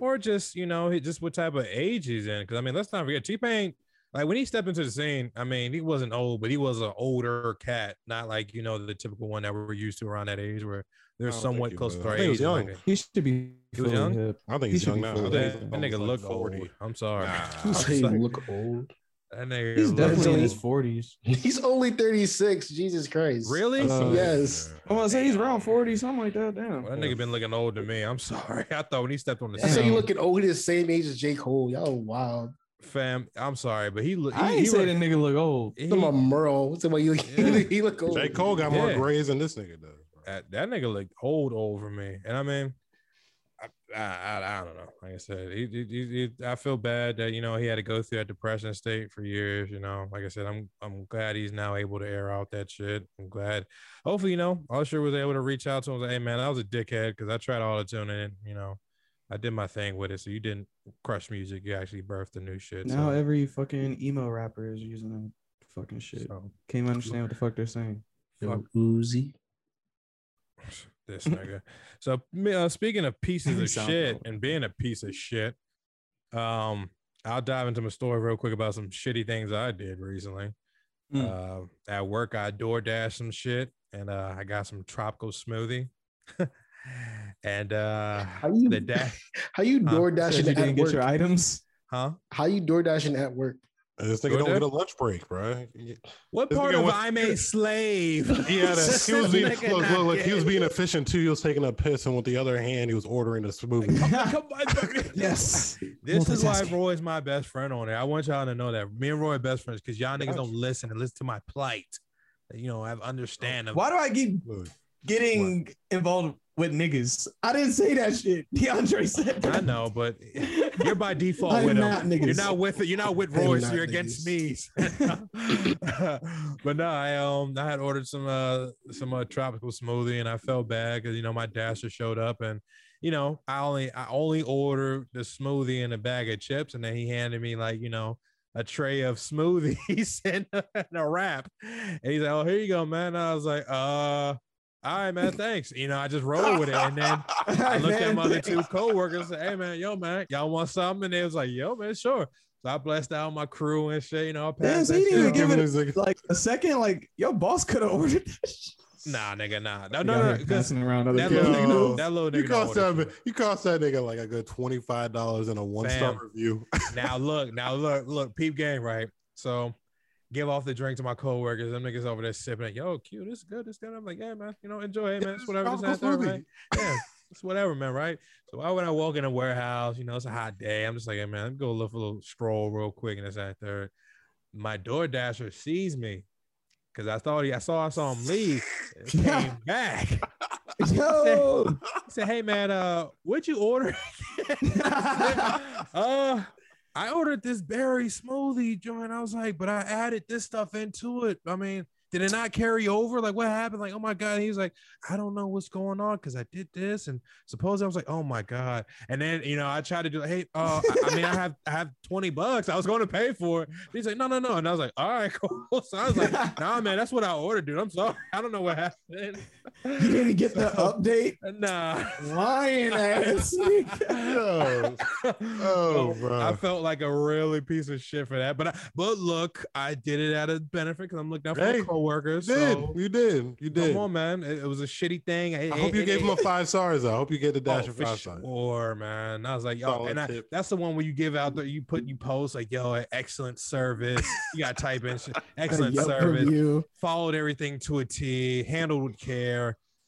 or just you know, just what type of age he's in. Because I mean, let's not forget T Pain. Like when he stepped into the scene, I mean, he wasn't old, but he was an older cat, not like you know the typical one that we're used to around that age, where they're I don't think somewhat close to our I think he was age. young. a- He should be. He was young? hip. I think he's should young now. I full think of he's that, that nigga almost, look like, old. I'm sorry. Nah. You I'm say he sorry. look old. That nigga He's definitely in his forties. He's only 36. Jesus Christ. Really? Uh, Yes. I want to say he's around forty, something like that. Damn. Well, that nigga been looking old to me. I'm sorry. I thought when he stepped on the scene. I say you looking old. He's the same age as J. Cole. Y'all wild. Fam. I'm sorry, but he look. I he, ain't he, say re- that nigga look old. he- Talking about Merle. What's about you? Yeah. he look old. J. Cole got more Yeah. grays than this nigga does. that, that nigga looked old, old for me. And I mean, I, I, I, I don't know. Like I said, he, he, he, he- I feel bad that you know he had to go through that depression state for years. You know, like I said, I'm I'm glad he's now able to air out that shit. I'm glad. Hopefully, you know, Usher was able to reach out to him. and say, Hey, man, I was a dickhead because I tried all to tune in. You know, I did my thing with it. So you didn't crush music. You actually birthed the new shit. Now so, every fucking emo rapper is using that fucking shit. so Can't understand what the fuck they're saying. Yo, Uzi. this nigga. So uh, speaking of pieces of shit cool. and being a piece of shit, um, I'll dive into my story real quick about some shitty things I did recently. Mm. Uh, at work, I door dashed some shit, and uh, I got some tropical smoothie. and uh, How you the da- how you door Said dashing you at didn't get work? your items. huh? How you door dashing at work? And This nigga Go don't get a lunch break, bro. What This part nigga of went- I'm a slave? He had a, he was being look, look, look, he was being efficient too. He was taking a piss, and with the other hand, he was ordering a smoothie. Come on, yes. This is why Multitasking. Roy's my best friend on there. I want y'all to know that me and Roy are best friends because y'all niggas don't listen and listen to my plight. You know, I have understand Why do I keep Look, getting involved with niggas? I didn't say that shit. DeAndre said that. I know, but you're by default I'm with not him. niggas. You're not with it. You're not with I'm Roy, so not you're against me. but no, I um I had ordered some uh some uh, tropical smoothie and I felt bad because you know my dasher showed up and you know I only I only ordered the smoothie and a bag of chips and then he handed me like you know a tray of smoothies and, a- and a wrap and he's like oh here you go man and I was like uh all right man thanks you know I just rolled with it and then I looked at my other two coworkers and said, Hey man, yo man, y'all want something? And they was like, Yo man, sure. So I blessed out my crew and shit, you know, I Damn, passed so that he didn't even give it this like a second. Like your boss could have ordered that shit. Nah, nigga, nah. No, no, out no. here 'cause passing around other That people. little, Yo, nigga, that little You cost don't that you cost that nigga like a good twenty five dollars and a one star Fam. review. Now look, now look, look, peep game, right? So give off the drink to my coworkers. Them niggas over there sipping it. Yo, Q, this is good. This good. I'm like, yeah, man. You know, enjoy it, man. It's whatever. Tropical third, smoothie. right? Yeah, it's whatever, man. Right. So why would I walk in a warehouse? You know, it's a hot day. I'm just like, hey, man, let me go look for a little stroll real quick, and this that third. My door dasher sees me because I thought he, I saw, I saw him leave. Came back. Yo, He said, "Hey man, uh, what'd you order?" uh, I ordered this berry smoothie joint. I was like, but I added this stuff into it. I mean, did it not carry over? Like, what happened? Like, oh my god. He was like, I don't know what's going on because I did this, and suppose I was like, oh my god. And then you know, I tried to do, hey, uh, I, I mean, I have I have twenty bucks. I was going to pay for it. He's like, no, no, no. And I was like, all right, cool. So I was like, nah, man, that's what I ordered, dude. I'm sorry. I don't know what happened. You didn't get the update. Nah. Lying ass. Yo. Oh, So oh, bro. I felt like a really piece of shit for that. But I, but look, I did it at a benefit because I'm looking out for Hey, my coworkers. You did. So You did. You did. come on, man. It, it was a shitty thing. I hope you gave him a five stars. I hope you get the dash Oh, of five stars. sure, man. I was like, yo, Solid and I, that's the one where you give out the you put you post like, yo, excellent service. You got to type in excellent service. review. Followed everything to a T. Handled with care.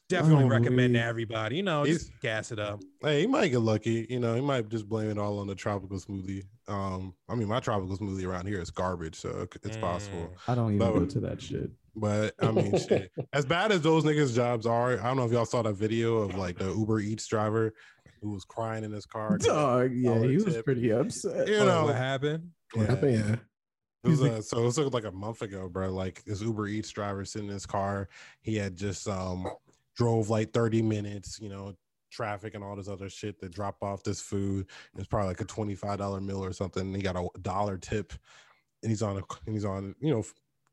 Definitely Oh, recommend to everybody. You know, He's- just gas it up. Hey, he might get lucky. You know, he might just blame it all on the tropical smoothie. Um, I mean, my tropical smoothie around here is garbage, so it- it's possible. I don't even But- go to that shit. But I mean, shit. as bad as those niggas' jobs are, I don't know if y'all saw that video of like the Uber Eats driver who was crying in his car. Dog, yeah, dollar he was tip. pretty upset. You know, what happened? What Yeah. happened? Yeah. It was, uh, so it was like a month ago, bro. Like this Uber Eats driver sitting in his car. He had just um drove like 30 minutes, you know, traffic and all this other shit to drop off this food. It's probably like a $25 meal or something. And he got a dollar tip and he's on a and he's on, you know,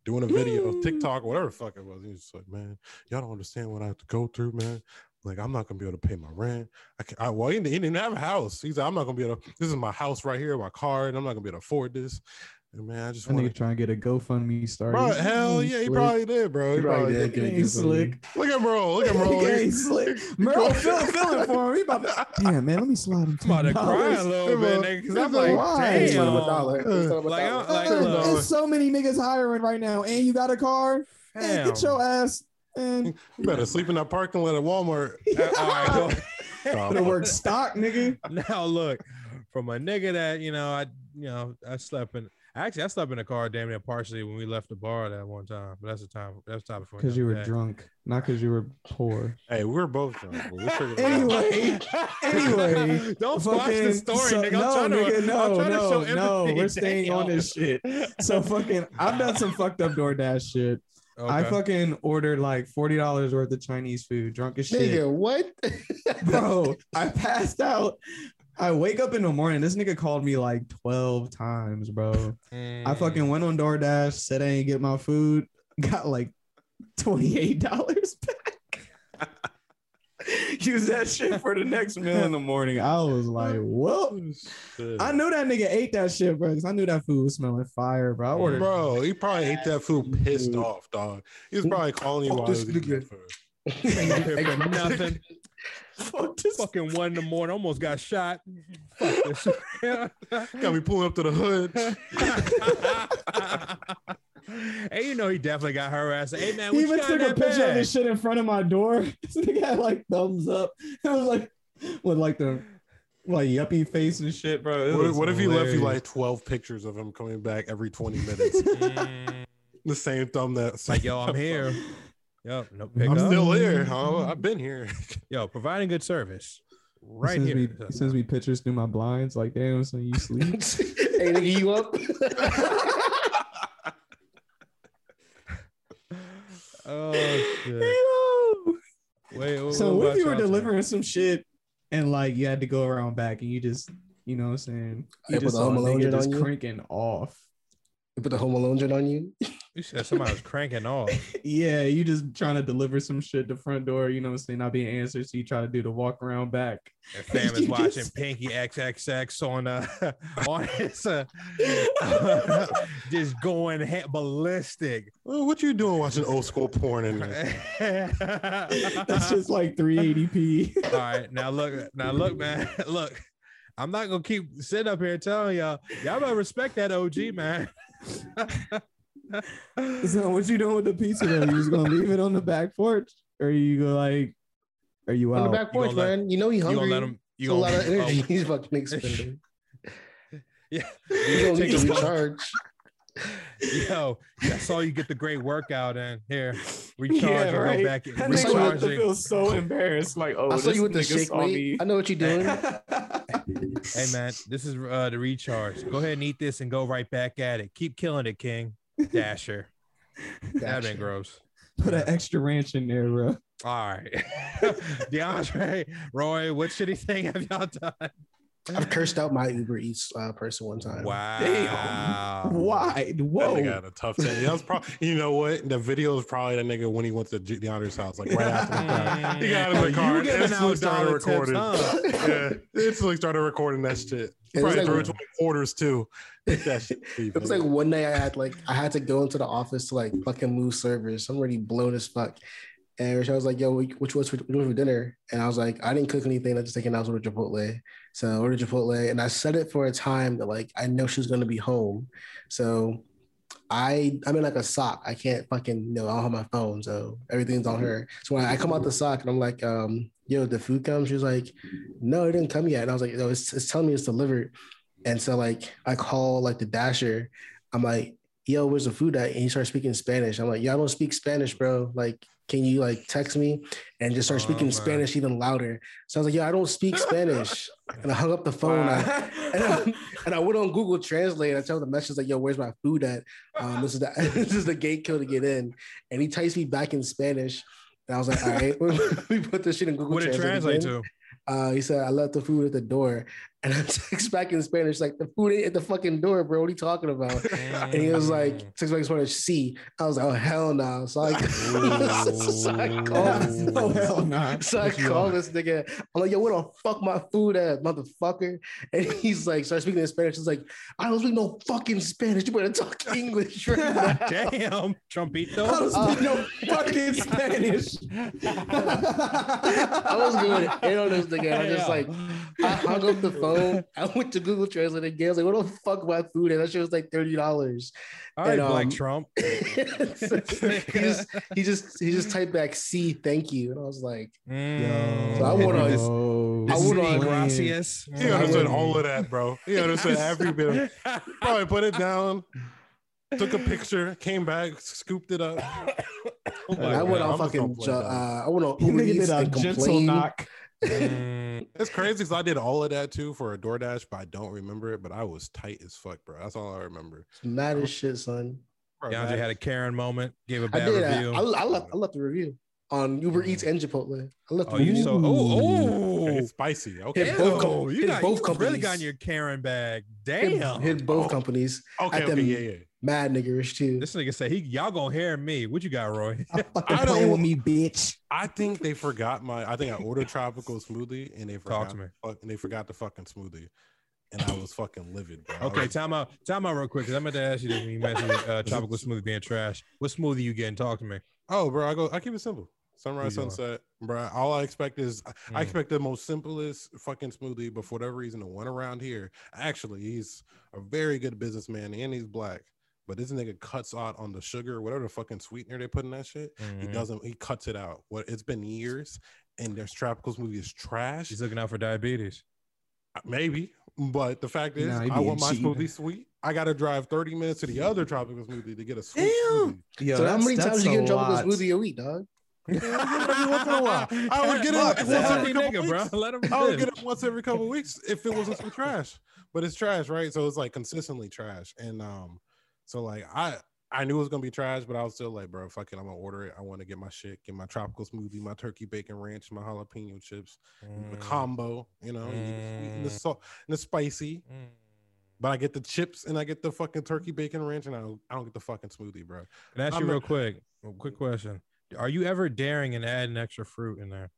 doing a video, TikTok, whatever the fuck it was. He's just like, man, y'all don't understand what I have to go through, man. Like I'm not gonna be able to pay my rent. I can't. I well, he didn't, he didn't have a house. He's like, I'm not gonna be able to. This is my house right here, my car, and I'm not gonna be able to afford this. And man, I just That want nigga trying to get a GoFundMe started. Bro, hell yeah, he slick. probably did, bro. He He probably probably did. did. Get a He's GoFundMe. slick. Look at bro. Look at bro. Yeah, He- he's slick. Bro, feel, feeling for him. He about to, damn, man, let me slide him. I'm about to cry a little bit, nigga, because I'm like, why? Just let him a damn. dollar. Just let him a Like, dollar. I- like, Hey. There's so many niggas hiring right now, and you got a car. Hey, get your ass. And You better sleep in that parking lot at Walmart. All right, Better work stock, nigga. now look, from a nigga that you know, I you know, I slept in. Actually, I slept in the car damn near partially when we left the bar that one time. But that's the time. That's the time before. Because you were drunk, not because you were poor. Hey, we were both drunk. we figured it out. Anyway, anyway, don't squash the fucking- story, so- nigga. I'm no, trying to, nigga, I'm no, to no, show no. We're staying on this shit. So fucking, I've done some fucked up DoorDash shit. I fucking ordered like forty dollars worth of Chinese food, drunk as shit. Nigga, what? bro. I passed out. I wake up in the morning. This nigga called me like 12 times, bro. I Mm. fucking went on DoorDash, said I ain't get my food, got like $28 back. Use that shit for the next meal in the morning. I was like, whoa. I knew that nigga ate that shit, bro. Because I knew that food was smelling fire, bro. I ordered Bro, he probably ate that food pissed Dude. off, dog. He was probably calling you Fuck while he this was eating nigga. food. For nothing. Fuck this. Fucking one in the morning, almost got shot. Fuck this. Got me pulling up to the hood. hey, you know he definitely got harassed. Hey man, He what you even took a that picture of bag? this shit in front of my door. This nigga had like thumbs up. It was like with like the like yuppie face and shit, bro. What, what if he left you like 12 pictures of him coming back every 20 minutes? The same thumb that like yo, I'm here. Yep, no pick I'm up. still here. Huh? I've been here. Yo, providing good service. Right sends here. Me, he sends me pictures through my blinds. Like, damn, son, you sleep. hey, nigga, you up? oh shit. Yo. Wait, what, so what what if you were delivering some shit and like you had to go around back and you just, you know what I'm saying? You They put just the Home Alone nigga joint just on you? cranking off. You put the Home Alone joint on you? You said somebody was cranking off. Yeah, you just trying to deliver some shit to front door, you know what I'm saying? Not being answered. So you try to do the walk around back. And fam is You watching just- Pinky XXX on uh on his uh, just going he- ballistic. Oh, what you doing watching old school porn in there? That's just like 380p. all right. Now look, now look, man. Look, I'm not gonna keep sitting up here telling y'all. Y'all better respect that OG, man. so what you doing with the pizza though? You just gonna leave it on the back porch? Or you go like are you out On the back porch, gonna let- man. You know he you hungry. gonna let him? You It's a lot of energy oh, he's fucking expending. yeah. He's gonna need to Take a- recharge. Yo, I saw you get the great workout in. Here, recharge Yeah, and right. go back. That nigga must Recharging. feel so embarrassed. Like, oh, I saw this you with the shake weight. me. I know what you're doing. Hey man, this is uh, the recharge. Go ahead and eat this and go right back at it. Keep killing it, King. Dasher. That'd been gross. Put an extra ranch in there, bro. All right. DeAndre, Roy, what shitty thing have y'all done? I've cursed out my Uber Eats uh, person one time. Wow. Why? That Whoa. nigga had a tough day. That was probably, you know what? The video is probably that nigga when he went to G- DeAndre's house, like right after the fact. He got out of the You car and instantly out started dollar tips, recording. huh? Yeah, instantly started recording that shit. It He was Probably like- threw it to my quarters too. Shit. It was like one day I had like I had to go into the office to like fucking move servers. I'm already blown as fuck. And Rachel was like, "Yo, which was for, what for dinner?" And I was like, "I didn't cook anything. I just taking out order Chipotle." So I ordered Chipotle, and I set it for a time that like I know she's gonna be home. So I I'm in like a sock. I can't fucking you know I don't have my phone, so everything's on her. So when I come out the sock and I'm like, um, yo, the food comes. She's like, no, it didn't come yet. And I was like, no, it's, it's telling me it's delivered. And so like I call like the dasher. I'm like, yo, where's the food at? And he starts speaking Spanish. I'm like, yo, I don't speak Spanish, bro. Like, can you like text me and just start Oh, speaking man. Spanish even louder? So I was like, yo, I don't speak Spanish. and I hung up the phone. I- and, I, and I went on Google Translate. And I told the message like, "Yo, where's my food at? Um, this is the this is the gate code to get in." And he types me back in Spanish. And I was like, "All right, we put this shit in Google What did it Translate." translate again. to? Uh, he said, "I left the food at the door," and I text back in Spanish like, "The food ain't at the fucking door, bro. What are you talking about?" And he was like, text back in Spanish, "C." I was like, "Oh hell no!" So I, so I called. Oh, oh hell nah. So I What you call this nigga. I'm like, yo, where the fuck my food at, motherfucker? And he's like, start speaking in Spanish. He's like, I don't speak no fucking Spanish. You better talk English right now. Damn, Trumpito. I don't speak no fucking Spanish. I was going in on this nigga. I just like, I hung up the phone. I went to Google Translate again. I was like, what the fuck my food at? That shit was like $30. All right, and, Black um, Trump. So he just he just he just typed back C thank you. And I was like, Mm. So I wanna- This- Oh, I this would on- gracias. He understood all of that, bro. He understood every bit. Of, probably put it down, took a picture, came back, scooped it up. Oh I went God. on I'm fucking ju- uh, I went on He Uber Eats and gentle complained. knock. Mm. It's crazy because I did all of that too for a DoorDash, but I don't remember it. But I was tight as fuck, bro. That's all I remember. It's mad as shit, son. Bro, DeAndre had a Karen moment, gave a I bad did. I, review. I, I left. I left a review on Uber Eats and Chipotle. I left. oh, a you so oh oh. it's spicy. Okay. Hit both com- you hit got both you really got in your Karen bag. hit, Damn. hit both Oh. companies. Okay. at Okay. them- Yeah. Yeah. Mad niggerish too. This nigga say he y'all gonna hear me. What you got, Roy? I fucking I don't- with me, bitch. I think they forgot my. I think I ordered tropical smoothie and they forgot. Talk to me. and they forgot the fucking smoothie, and I was fucking livid, bro. Okay, was- time out. Time out real quick. Cause I'm going to ask you this when you mentioned uh, tropical smoothie being trash. What smoothie you getting? Talk to me. Oh, bro, I go. I keep it simple. Sunrise, Who you are? sunset, bro. All I expect is I- I Mm. expect the most simplest fucking smoothie, but for whatever reason, the one around here, actually, he's a very good businessman and he's black. But this nigga cuts out on the sugar, whatever the fucking sweetener they put in that shit. He Mhm. doesn't. He cuts it out. What? It's been years, and their tropical smoothie is trash. He's looking out for diabetes. Maybe, but the fact is, Nah, I want my cheap. smoothie sweet. I got to drive 30 minutes to the other tropical smoothie to get a sweet Damn. smoothie. Yo, so how many times that's you get in trouble with lot. smoothie a week, dog? Every once in a while. I would get it Fuck, once every lucky couple nigga, bro. weeks. Let him I would get it once every couple of weeks if it wasn't some trash. But it's trash, right? So it's like consistently trash. And um, so like I I knew it was gonna be trash, but I was still like, bro, fuck it, I'm gonna order it. I want to get my shit, get my tropical smoothie, my turkey bacon ranch, my jalapeno chips, the Mm, combo, you know, you the sweet and the Mm. salt and the spicy. mm. But I get the chips and I get the fucking turkey bacon ranch, and I don't, I don't get the fucking smoothie, bro. Can I ask you I'm a- real quick? A quick question. Are you ever daring and adding extra fruit in there?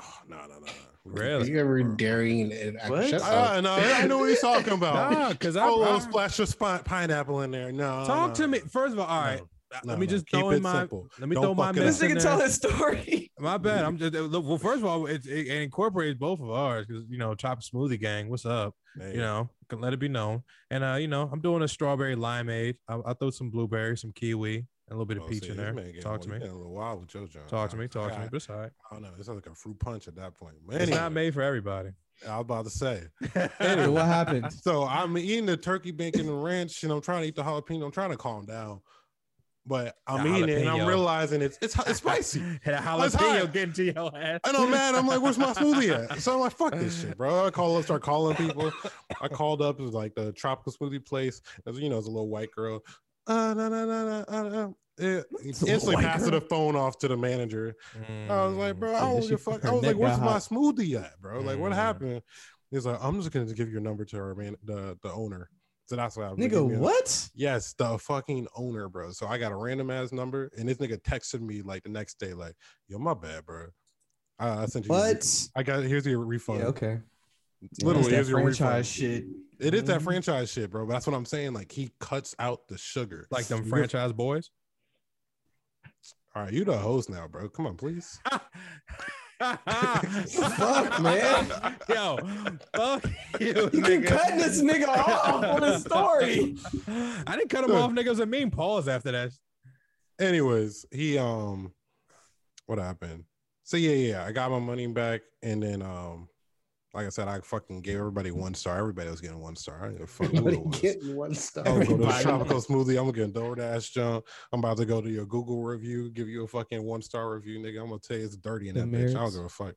Oh, no, no, no, no. Really? you ever daring and What? Uh, no, I know what he's talking about. Nah, because I, Throw a I splash of spi- pineapple in there. No, talk no, to me. First of all, all right. No, let me no, just keep throw in it my. simple. Let me Don't throw my fuck it mess up. in there. his story. My bad. I'm just well. First of all, it, it, it incorporates both of ours because you know, Chop Smoothie Gang. What's up? Hey, You know, can let it be known. And uh, you know, I'm doing a strawberry limeade. I, I throw some blueberry, some kiwi, and a little bit of oh, peach see, in there. Talk to me. A little wild with your John. Talk to me. Talk to me. I, But it's all right. I don't know. It sounds like a fruit punch at that point. But It's not made for everybody. I was about to say. So what happened? So I'm eating the turkey bacon and ranch, and I'm trying to eat the jalapeno. I'm trying to calm down, but I'm The eating it, and I'm jalapeno. realizing it's it's, it's spicy. and a It's hot. jalapeno getting to your ass. I know, man. I'm like, where's my smoothie at? So I'm like, fuck this shit, bro. I call up, start calling people. I called up, it was like the tropical smoothie place. It was, you know, it's a little white girl. Uh, uh, uh. It, It's instantly passed girl. the phone off to the manager. I was like, bro, I don't she- give a fuck. I was like, neck my smoothie at, bro? Like, what Mm. happened? He's like, I'm just gonna give your number to our man, the the owner. So that's what I was Nigga, what? Yes, the fucking owner, bro. So I got a random ass number, and this nigga texted me like the next day, like, "Yo, my bad, bro. I, I sent you. What? I got here's your refund. Yeah, okay. Literally, that your franchise shit. It is that Mhm. franchise shit, bro. But that's what I'm saying. Like he cuts out the sugar. like them franchise boys. All right, you the host now, bro. Come on, please. Fuck, man. Yo, fuck you, You nigga. cutting this nigga off on his story. I didn't cut him off, nigga. It was a mean pause after that. Anyways, he um, what happened? So yeah, yeah, I got my money back, and then um, like I said, I fucking gave everybody one star. Everybody was getting one star. I didn't give a fuck who Everybody it was. getting one star. I'm gonna go to the tropical smoothie. I'm gonna get a DoorDash jump. I'm about to go to your Google review, give you a fucking one star review, nigga. I'm gonna tell you it's dirty in The that bitch. I don't merits. give a fuck.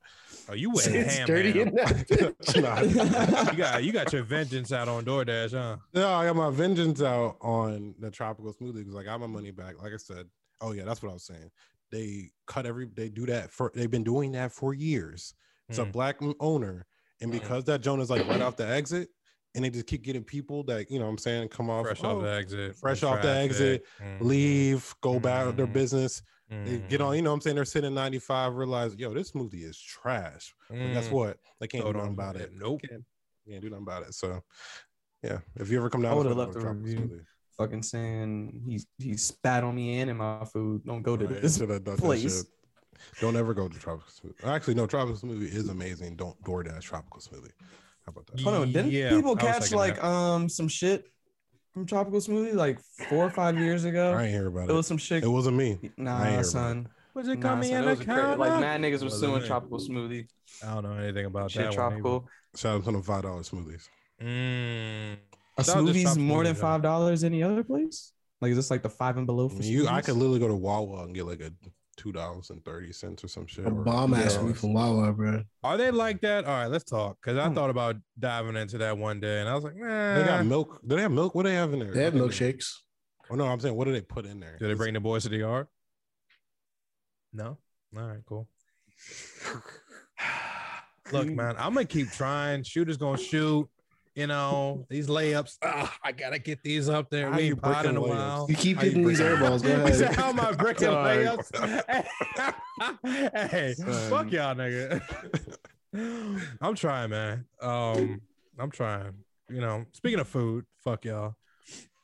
Oh, you went It's ham, dirty ham. in that. Nah. You got you got your vengeance out on DoorDash, huh? No, I got my vengeance out on the tropical smoothie because I got my money back. Like I said, oh yeah, that's what I was saying. They cut every. They do that for. They've been doing that for years. It's a Mm. black owner, and Mm. because that joint is like right off the exit, and they just keep getting people that you know what I'm saying come off Fresh oh, off the exit. fresh off the traffic. exit, Mhm. leave, go back to their business. They get on, you know what I'm saying? They're sitting 95, realize, yo, this movie is trash. But guess Mm. what? They can't Throw do nothing on about there. it. Nope. Can't, can't do nothing about it. So yeah. If you ever come down I to would've Florida, left a tropical review. Fucking saying he he spat on me and in my food. Don't go to Right, this should have done place. Shit. Don't ever go to tropical smoothie. Actually, no, tropical smoothie is amazing. Don't DoorDash tropical smoothie. How about that? Hold on, didn't Yeah, people catch like that. um some shit from Tropical Smoothie like four or five years ago? I ain't hear about There it. was some shit. It wasn't me. I ain't Nah, son. Was it Nah, coming son, in it a cra- like mad niggas were Wasn't suing me. Tropical Smoothie. I don't know anything about Shit, that tropical. Shout out to them five dollar smoothies. one. Mm. A That was smoothie's more than five dollars any other place? Like is this like the five and below I for mean, you, I could literally go to Wawa and get like a two dollars and thirty cents or some shit. A bomb ass $2. from Wawa, bro. Are they like that? All right, let's talk. Cause I Hmm. thought about diving into that one day, and I was like, nah. They got milk. Do they have milk? What do they have in there? They have milkshakes. Oh no, I'm saying what do they put in there? Do they bring the boys to the yard? No. All right, cool. Look, man, I'm gonna keep trying. Shooters gonna shoot. You know these layups. Ah, I gotta get these up there. How We you ain't pot in a while. You keep hitting these air balls. Go He said, ahead. How am I breaking Sorry. layups? hey, Son. fuck y'all, nigga. I'm trying, man. Um, I'm trying. You know, speaking of food, fuck y'all.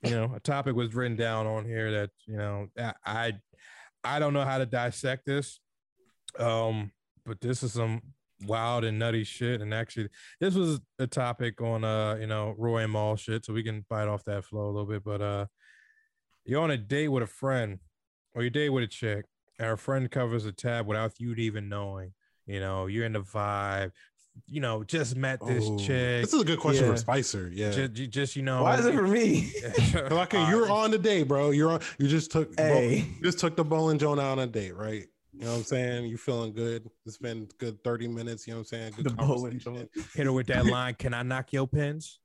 You know, a topic was written down on here that you know I I, I don't know how to dissect this. Um, but this is some wild and nutty shit. And actually, this was a topic on uh, you know, Roy and Maul shit, so we can bite off that flow a little bit. But uh, you're on a date with a friend, or you date with a chick, and her friend covers a tab without you even knowing. You know, you're in the vibe. You know, just met this Oh, chick. This is a good question Yeah. for Spicer. Yeah. Just, you just you know. Why is it for me? Like you're on the date, bro. You're on. You just took. Hey. You just took the bowling Joan out on a date, right? You know what I'm saying? You feeling good? It's been good 30 minutes. You know what I'm saying? Good The bowling hit her with that line. Can I knock your pins?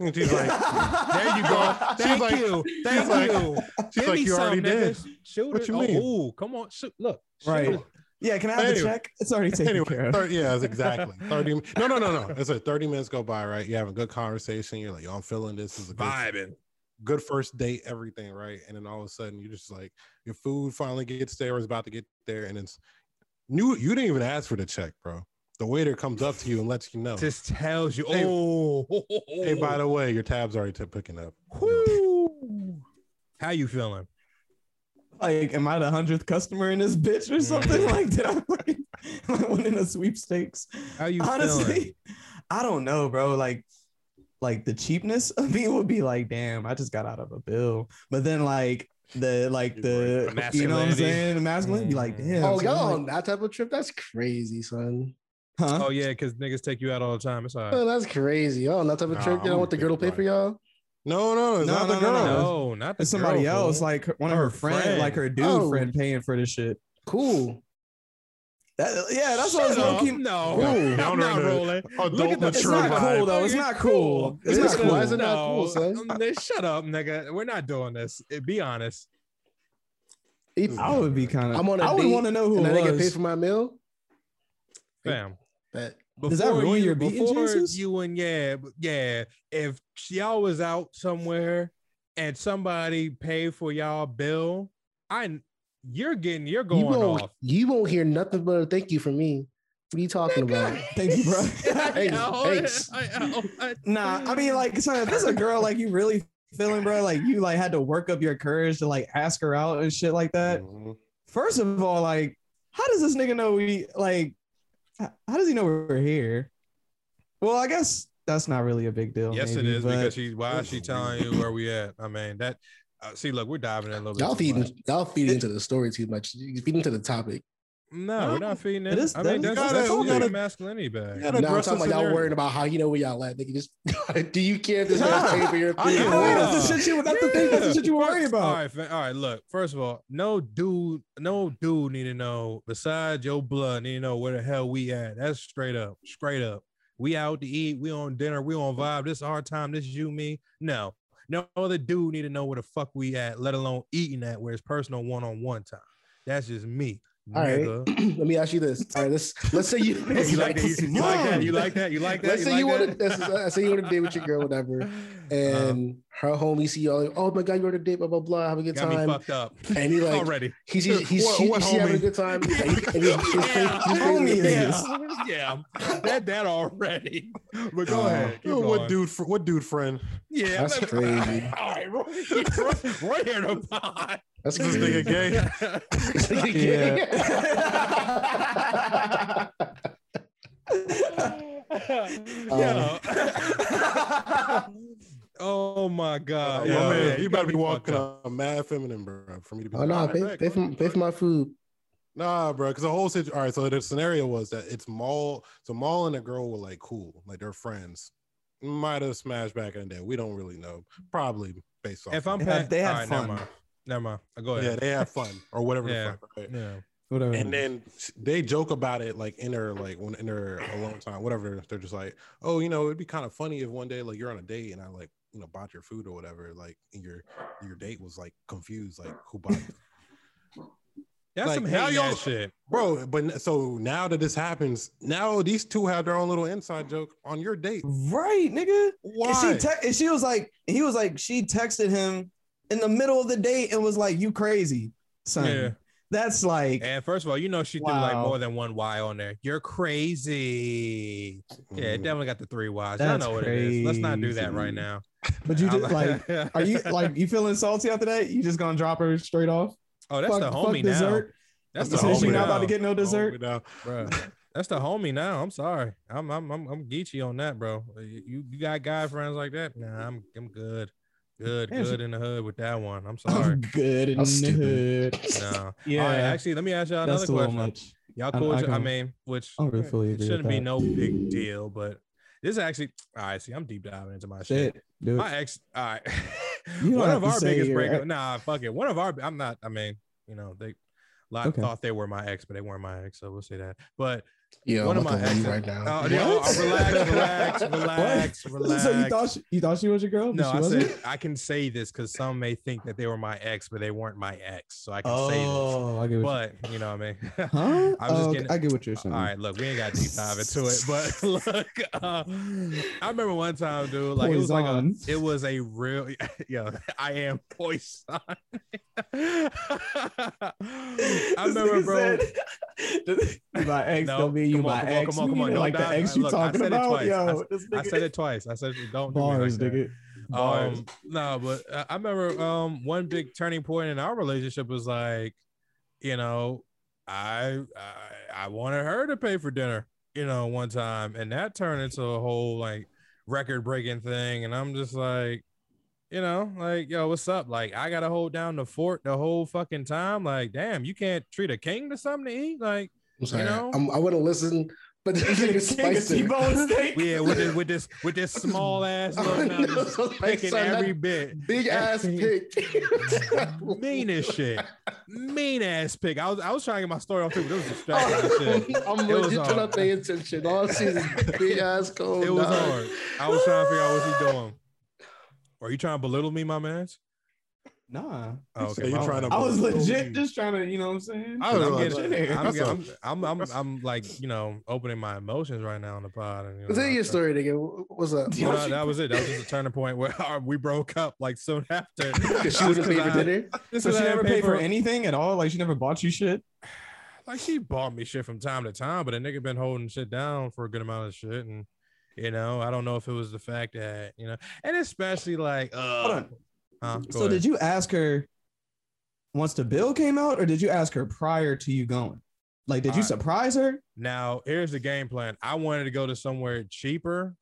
And she's like, There you go. She's Thank like- you. Thank like- you. she's Give like, you already some, did. niggas. Shoot What it. you Oh, mean? ooh, come on. Shoot. Look. shoot Right. it. yeah, can I have the Anyway. check? It's already taken Anyway, care of. 30, yeah, exactly 30. No, no, no, no. It's like 30 minutes go by, right? You have a good conversation. You're like, yo, I'm feeling this is a good, Vibing. Good first date, everything, right? And then all of a sudden, you're just like your food finally gets there, or is about to get there, and it's new. You didn't even ask for the check, bro. The waiter comes up to you and lets you know, Just tells you. Hey- oh. hey, by the way, your tab's already t- picking up. Whoo. How you feeling? Like, am I the hundredth customer in this bitch or something? Mm. Like, did I fucking am I winning a sweepstakes? How you feeling? Honestly, I don't know, bro. Like, like the cheapness of me would be like, damn, I just got out of a bill. But then like the like the you know what I'm saying? The masculine be like, Mm. damn. Oh, son, y'all like, on that type of trip? That's crazy, son. huh? Oh yeah, because niggas take you out all the time. It's all right. Oh, that's crazy. Y'all that type of Nah, trip? You I'm don't want the girl to pay for y'all? No, no, it's No, not no, the no, girl. no. No, not the It's somebody girl, else, fool. like one of Her her friend, friend. like her dude Oh. friend paying for this shit. Cool. That, yeah, that's what I was Shut low up. key. No, Ooh. I'm not rolling. Look at the- It's mature not vibe. cool though. It's not cool. It's It's not cool. cool. Why is it not cool, son? um, they- Shut up, nigga. We're not doing this. Eh, Be honest. If- I would be kind of. I'm on a I would want to know who and it then they get paid for my meal. Fam. Bet. Does that Before ruin you- your beating before chances? You and yeah, but yeah. If y'all was out somewhere and somebody paid for y'all bill, I you're getting you're going you won't, off. You won't hear nothing but a thank you from me. What are you talking about? Thank you, bro. Thanks, thanks. Nah, I mean, like, son, if it's a girl like you really feeling, bro, like you like had to work up your courage to like ask her out and shit like that. Mhm. First of all, like, how does this nigga know we like? How does he know we're here? Well, I guess that's not really a big deal. Yes, maybe, it is but- because she. Why is she telling you where we at? I mean that. Uh, see, look, we're diving in a little bit. Y'all too feeding, much. y'all feeding into the story too much. You feed into the topic. No, we're not feeding It it. is- I mean, that's, we that's, gotta- we that's gotta- masculinity bag. we No, I'm address talking about y'all worrying about how you know where y'all at. Nigga, just do you care if this Nah, man's paying for your I food? can No, wait. that's the shit you. That's the thing. That's the shit you worry All about. right, fa- all right. Look, first of all, no dude, no dude need to know besides your blood need to know where the hell we at. That's straight up, straight up. We out to eat, we on dinner, we on vibe. This is our time. This is you, me. No, no other dude need to know where the fuck we at, let alone eating at where it's personal one on one time. That's just me. All right, let me ask you this. All right, let's let's say you You like that? You, you like that? You like that? You like that? Let's You say like you want to. Let's say you want to date with your girl, whatever, uh-huh. and her homie see you all. Like, oh my god, you want a date? Blah blah blah. Have a good Got me time. fucked up And he like already. he's he's he's, What- she, what she having a good time. And, he- and he's, he's, Yeah, he's, homie he's, is. yeah, yeah, that that already. But go Uh, ahead. keep Yo, what going. dude? fr- What dude friend? Yeah, That's let- crazy. All right, Roy, Roy, Roy here the pod. That's This crazy. nigga gay. yeah. Oh my god. Yo, Yeah, man, yeah, you better be walking up. up mad feminine, bro, for me to be. Oh like, no, "All right, pay, bet, pay, for, pay for my food. Nah, bro, because the whole situation. All right, so the scenario was that it's Maul. So Maul and the girl were like cool, like they're friends. Might have smashed back in the day. We don't really know. Probably based off. If I'm They had- paying, they had never fun. mind. Never mind. Uh, go ahead. yeah, they have fun or whatever Yeah. the fuck. Right? Yeah. Whatever. And then they joke about it like in their like when in their alone time, whatever. They're just like, oh, you know, it'd be kind of funny if one day like you're on a date and I like you know bought your food or whatever, like and your your date was like confused, like who bought it? That's Like, some now hate y'all- ass shit. bro. But so now that this happens, now these two have their own little inside joke on your date. right, nigga. Why? And she te- and she was like, he was like, she texted him in the middle of the date and was like, "You crazy, son." Yeah. That's like, And first of all, you know she threw like more than one Y on there. You're crazy. Yeah, Mhm. definitely got the three Y's. I That's know what it is. Let's not do that right now. But you I'm like, are you like you feeling salty after that? You just gonna drop her straight off? Oh, that's fuck, the homie now. dessert. That's You the said she homie not now. about to get no dessert. Now. bro. That's the homie now. I'm sorry. I'm I'm I'm, I'm geeky on that, bro. Uh, you you got guy friends like that? Nah, I'm I'm good. Good, Yeah, good in the hood with that one. I'm I'm sorry. good in That's the hood. no. Yeah, All right, actually, let me ask y'all another question. Y'all cool? I I, can- mean, which I really fully it agree shouldn't be no big deal, but this is actually all right. See, I'm deep diving into my shit. Shit, dude. My ex, all right. You one of our biggest breakup. ex- Nah, fuck it. One of our, I'm not. I mean, you know, they, a lot Okay. thought they were my ex, but they weren't my ex. So we'll say that. But Yeah, one I'm of my to leave exes. right now. Oh, yeah, oh, What? relax, relax, relax, relax. So you thought she, you thought she was your girl? No, she I wasn't? said I can say this because some may think that they were my ex, but they weren't my ex. So I can say this. Oh, I get what. But you know what I mean? huh? I'm just Oh, getting- I get what you're saying. All right, look, we ain't got deep dive into it, but look, uh, I remember one time, dude, like it was like a, it was a real, yeah, I am poison. I remember, bro. said, my ex No, don't mean you come on, my come on, ex. come on, come on, mean don't like the dive- ex you look, I talking said it about? twice. Yo, I- I said it twice. I said don't do me like nigga. Bars. Um, no, but uh, I remember um one big turning point in our relationship was like, you know, I I, I wanted her to pay for dinner, you know, one time, and that turned into a whole like record breaking thing, and I'm just like, you know, like yo, what's up? Like I gotta hold down the fort the whole fucking time. Like, damn, you can't treat a king to something to eat, like. I'm sorry. know? I'm, I wouldn't listen, but this King nigga of spiced. T-bone steak. Yeah, with this with this with this small ass little I mouth, know, just picking son, every bit. Big ass pig. mean as shit. Mean ass pick. I was I was trying to get my story off too, but it was distracting and shit. I'm It was legit trying to pay attention. All season. big ass cold. It was dog. hard. I was trying to figure out what he doing. Are you trying to belittle me, my man? Nah. Oh, okay. So you my trying to I was legit me. just trying to, you know what I'm saying? I I'm, was like, getting, shit. I'm, That's a- I'm, I'm, I'm, I'm like, you know, opening my emotions right now on the pod. And, you know, Tell your I- story, nigga. What's up? You know, that was it. That was just a turning point where we broke up like soon after. Because she wouldn't pay for dinner. So she I never paid for anything at all? Like she never bought you shit? like she bought me shit from time to time, but a nigga been holding shit down for a good amount of shit. And you know, I don't know if it was the fact that, you know, and especially like uh Hold on. huh? So ahead. did you ask her once the bill came out, or did you ask her prior to you going? Like, did you Alright. surprise her? Now, here's the game plan. I wanted to go to somewhere cheaper.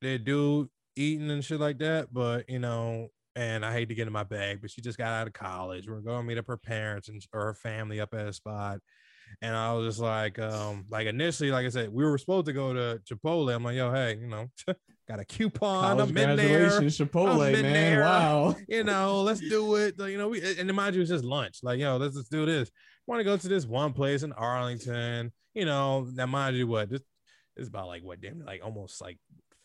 They do eating and shit like that, but you know, and I hate to get in my bag, but she just got out of college. We're going to meet up her parents and or her family up at a spot. And I was just like, um, like initially, like I said, we were supposed to go to Chipotle. I'm like, yo, hey, you know, got a coupon. College I'm in there. Chipotle, in man. there. Wow. You know, let's do it. You know, we and mind you, it's just lunch. Like, yo, let's just do this. Want to go to this one place in Arlington? You know, now mind you, what this, this is about like what damn like almost like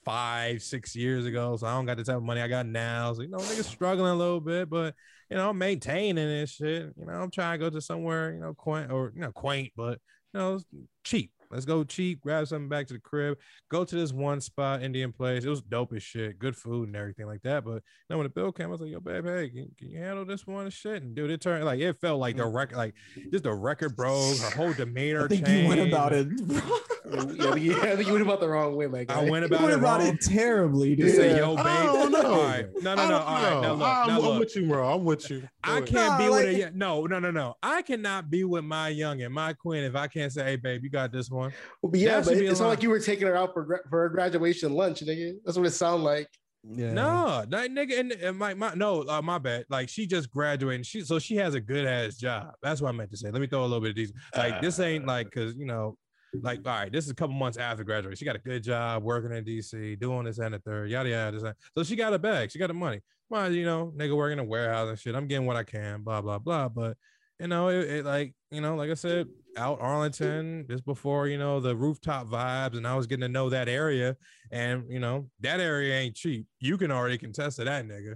five, six years ago. So I don't got the type of money I got now. So you know, niggas struggling a little bit, but you know, I'm maintaining this shit. You know, I'm trying to go to somewhere, you know, quaint or you know, quaint, but you know, cheap. Let's go cheap, grab something back to the crib, go to this one spot, Indian place. It was dope as shit, good food and everything like that. But you know, when the bill came, I was like, yo, babe, hey, can, can you handle this one and shit? And dude, it turned like it felt like the mm. record, like just the record broke, her whole demeanor I think you went about it. yeah, but yeah, I think you went about the wrong way, my guy. I went about went it about wrong. it terribly, Just dude. say, yo, babe. I don't know. All right. No, no, no. All right. Now look. I'm, now I'm with you, bro. I'm with you. Go I ahead. can't be Nah, with like- a yeah, no, no, no, no. I cannot be with my youngin, my queen, if I can't say, "Hey, babe, you got this one." But yeah, That but should it's a not like you were taking her out for for a graduation lunch, nigga. That's what it sounded like. Yeah. No, that nigga, and, and my, my no, uh, my bad. Like she just graduated. She so she has a good ass job. That's what I meant to say. Let me throw a little bit of these. Like this ain't like because you know, like all right, this is a couple months after graduation. She got a good job working in DC, doing this and the third, yada yada. So she got a bag. She got the money. Mind you know, nigga working in a warehouse and shit. I'm getting what I can. Blah blah blah. But you know, it, it like you know, like I said, out Arlington just before you know the rooftop vibes, and I was getting to know that area, and you know that area ain't cheap. You can already contest to that nigga.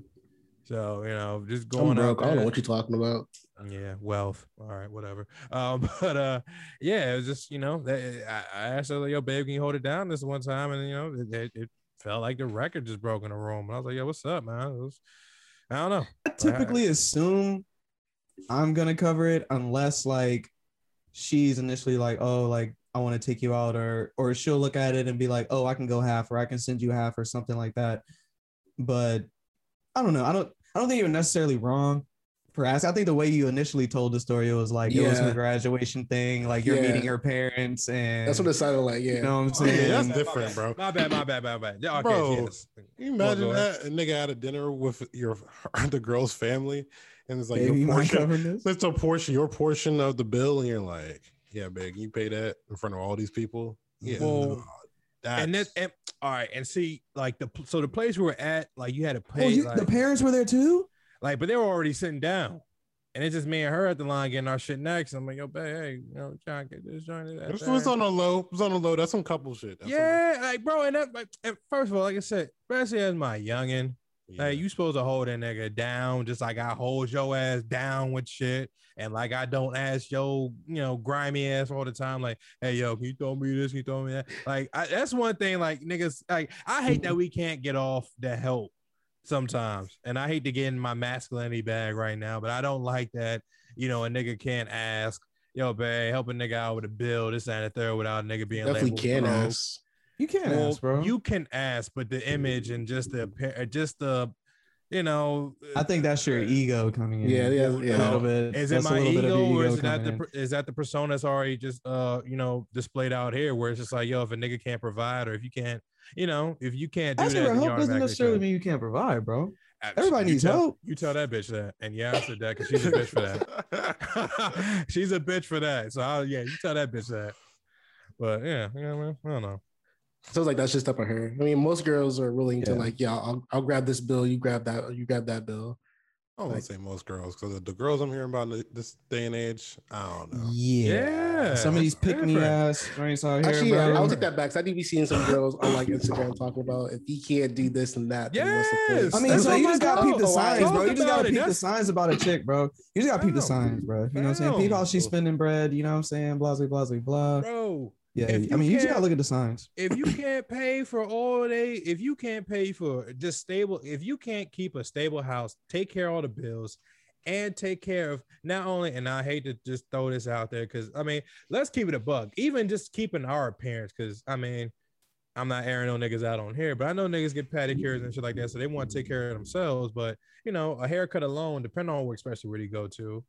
So you know, just I'm going broke. I don't know what you're talking about. Yeah, wealth. All right, whatever. Um, but uh, yeah, it was just you know that I, I asked her like, "Yo, babe, can you hold it down this one time?" And you know, it, it, it felt like the record just broke in the room. And I was like, "Yo, what's up, man?" It was, I don't know. I typically assume I'm gonna cover it unless like she's initially like, oh, like I want to take you out, or or she'll look at it and be like, oh, I can go half, or I can send you half, or something like that. But I don't know. I don't. I don't think you're necessarily wrong for asking. I think the way you initially told the story, it was like it was a graduation thing, like you're Yeah. meeting her parents, and That's what it sounded like. Yeah. you know what I'm oh, Yeah, saying. that's My different, bro. My bad, my bad, my bad. Yeah, Okay, Bro, yes. Can you imagine go that a nigga at a dinner with your the girl's family, and it's like Baby, your portion. covering? It's a portion, your portion of the bill, and you're like, "Yeah, babe, can you pay that in front of all these people?" Yeah, Well, that's, And then, and, all right, and see, like the so the place we were at, like you had to oh, pay, Oh, you, like, the parents were there too. like, but they were already sitting down, and it's just me and her at the line getting our shit next. I'm like, yo, babe, hey, you know, trying to get this joint. that It's, thing." on the low. It's on the low. That's some couple shit. That's yeah, like bro, and that like, and first of all, like I said, especially as my youngin, yeah. Hey, you supposed to hold that nigga down just like I hold your ass down with shit. And like I don't ask yo, you know, grimy ass all the time. Like, hey, yo, can you throw me this? Can you throw me that? Like, I, that's one thing. Like, niggas, like, I hate that we can't get off the help sometimes. And I hate to get in my masculinity bag right now, but I don't like that. You know, a nigga can't ask, yo, babe, help a nigga out with a bill, this and the third, without a nigga being Definitely can broke. ask. You can't Well, ask, bro. You can ask, but the image and just the appear- just the, you know, I think that's your ego coming in. Yeah, yeah, A yeah. little bit. Is it That's my little bit of ego, or is that the in. is that the persona that's already just uh you know displayed out here, where it's just like yo, if a nigga can't provide, or if you can't, you know, if you can't do Asking that, for help doesn't necessarily mean you can't provide, bro. Uh, everybody you needs tell- help. You tell that bitch that, and yeah, I said that because she's a bitch for that. she's a bitch for that. So I, yeah, you tell that bitch that. But yeah, yeah, man, I don't know. Sounds like that's just up on her. I mean, most girls are willing to like, yeah, I'll, I'll grab this bill, you grab that, you grab that bill. I don't want to say most girls because the girls I'm hearing about in this day and age, I don't know. Yeah. Yeah, Some of these pick me ass joints out here, Actually, bro. yeah, I'll take that back. 'cause I do be seeing some girls on like Instagram talking about if he can't do this and that. then what's the point? Yes! I mean, so what you just like, gotta peep the signs, bro. You just about gotta it. peep the signs about a chick, bro. You just gotta peep the signs, bro. You know what I'm saying? Peep how she's spending bread. You know what I'm saying? Blah, blah, blah, blah, blah. bro. Yeah. I mean, you just gotta look at the signs. if you can't pay for all they if you can't pay for just stable if you can't keep a stable house take care of all the bills and take care of not only and i hate to just throw this out there because i mean let's keep it a bug even just keeping our appearance because i mean i'm not airing no niggas out on here but i know niggas get pedicures and shit like that so they want to take care of themselves but you know a haircut alone depending on where especially where you go to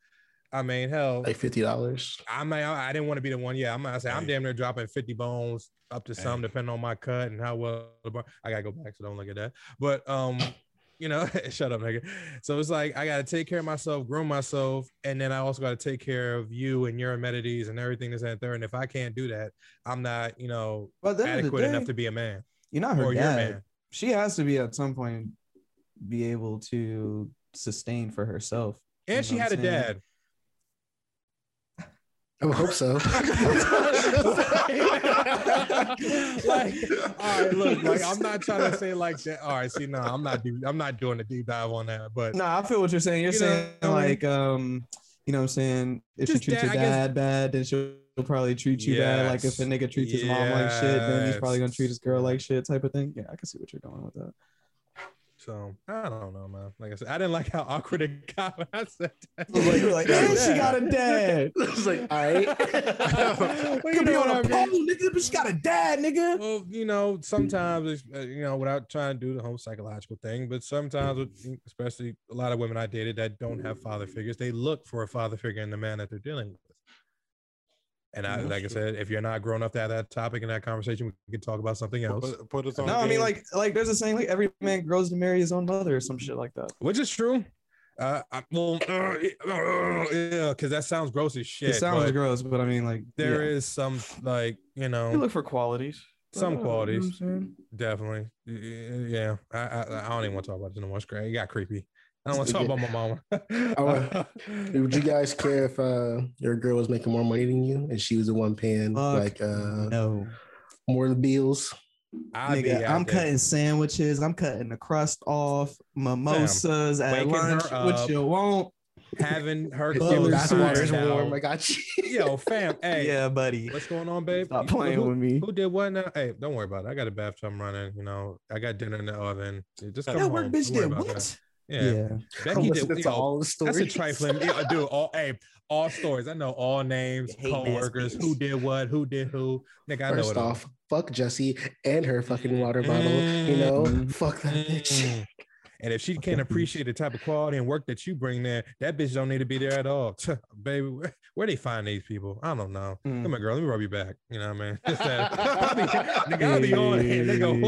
I mean, hell, Like fifty dollars. I mean, I, I didn't want to be the one. Yeah, I'm gonna say I'm damn near dropping 50 bones up to some, depending on my cut and how well. The bar- I gotta go back, so don't look at that. But um, you know, shut up, nigga. So it's like I gotta take care of myself, groom myself, and then I also gotta take care of you and your amenities and everything that's out there. And if I can't do that, I'm not, you know, But at the end of the adequate day, enough to be a man you're not her or your dad. man. She has to be at some point be able to sustain for herself. And You she had a what I'm saying? dad. I would hope so. like, all right, look, like I'm not trying to say like that. All right, see, no, I'm not. Do, I'm not doing a deep dive on that. But No, I feel what you're saying. You're You saying I mean- like um, you know what I'm saying? If she treats dad- your I guess- dad bad, then she'll probably treat you bad. Like if a nigga treats his mom like shit, then he's probably gonna treat his girl like shit type of thing. Yeah, I can see what you're going with that. So I don't know, man. Like I said, I didn't like how awkward it got when I said that. Like, you're like, Yeah. she got a dad. it's like, all right. Well, you Could be know on what a I pole, nigga, but she got a dad, nigga. Well, you know, sometimes it's, uh, you know, without trying to do the whole psychological thing, but sometimes, especially a lot of women I dated that don't have father figures, they look for a father figure in the man that they're dealing with. And I, That's like I said, if you're not grown up to have that topic in that conversation, we can talk about something else, Put, put us on No, I mean like like there's a saying like every man grows to marry his own mother or some shit like that. which is true. Uh, I, well, uh, yeah, because that sounds gross as shit. it sounds but gross, but I mean like there yeah. is some like you know You look for qualities. some Uh, you know qualities. Definitely. Yeah. I, I I don't even want to talk about this no more. It's great. It got creepy. I don't want to talk about my mama. Would you guys care if uh, your girl was making more money than you and she was the one paying Fuck like uh, No. more of the bills? I'd be Nigga, out I'm there. cutting sandwiches. I'm cutting the crust off. Mimosas at waking her lunch. What up. you want? having her clothes that's why it's warm. I got you. Yo, fam. Hey, Yeah, buddy. what's going on, babe? Stop You- playing who, with me. Who did what now? Hey, don't worry about it. I got a bathtub running. You know, I got dinner in the oven. Just come That home. work bitch Don't worry did about what? That. Yeah. Yeah, Becky did. You to know, all the stories. that's stories. a trifling. Yeah, dude. All hey, all stories. I know all names, Hate co-workers, who did what, who did who. Nigga, I know First it all. off, fuck Jesse and her fucking water bottle. You know, Mm. fuck that bitch. And if she can't appreciate the type of quality and work that you bring there, that bitch don't need to be there at all. Baby, where, where they find these people? I don't know. Mm. Come here, girl. Let me rub you back. You know what I mean? Just that. I'll be, nigga, I'll be on here. Nigga,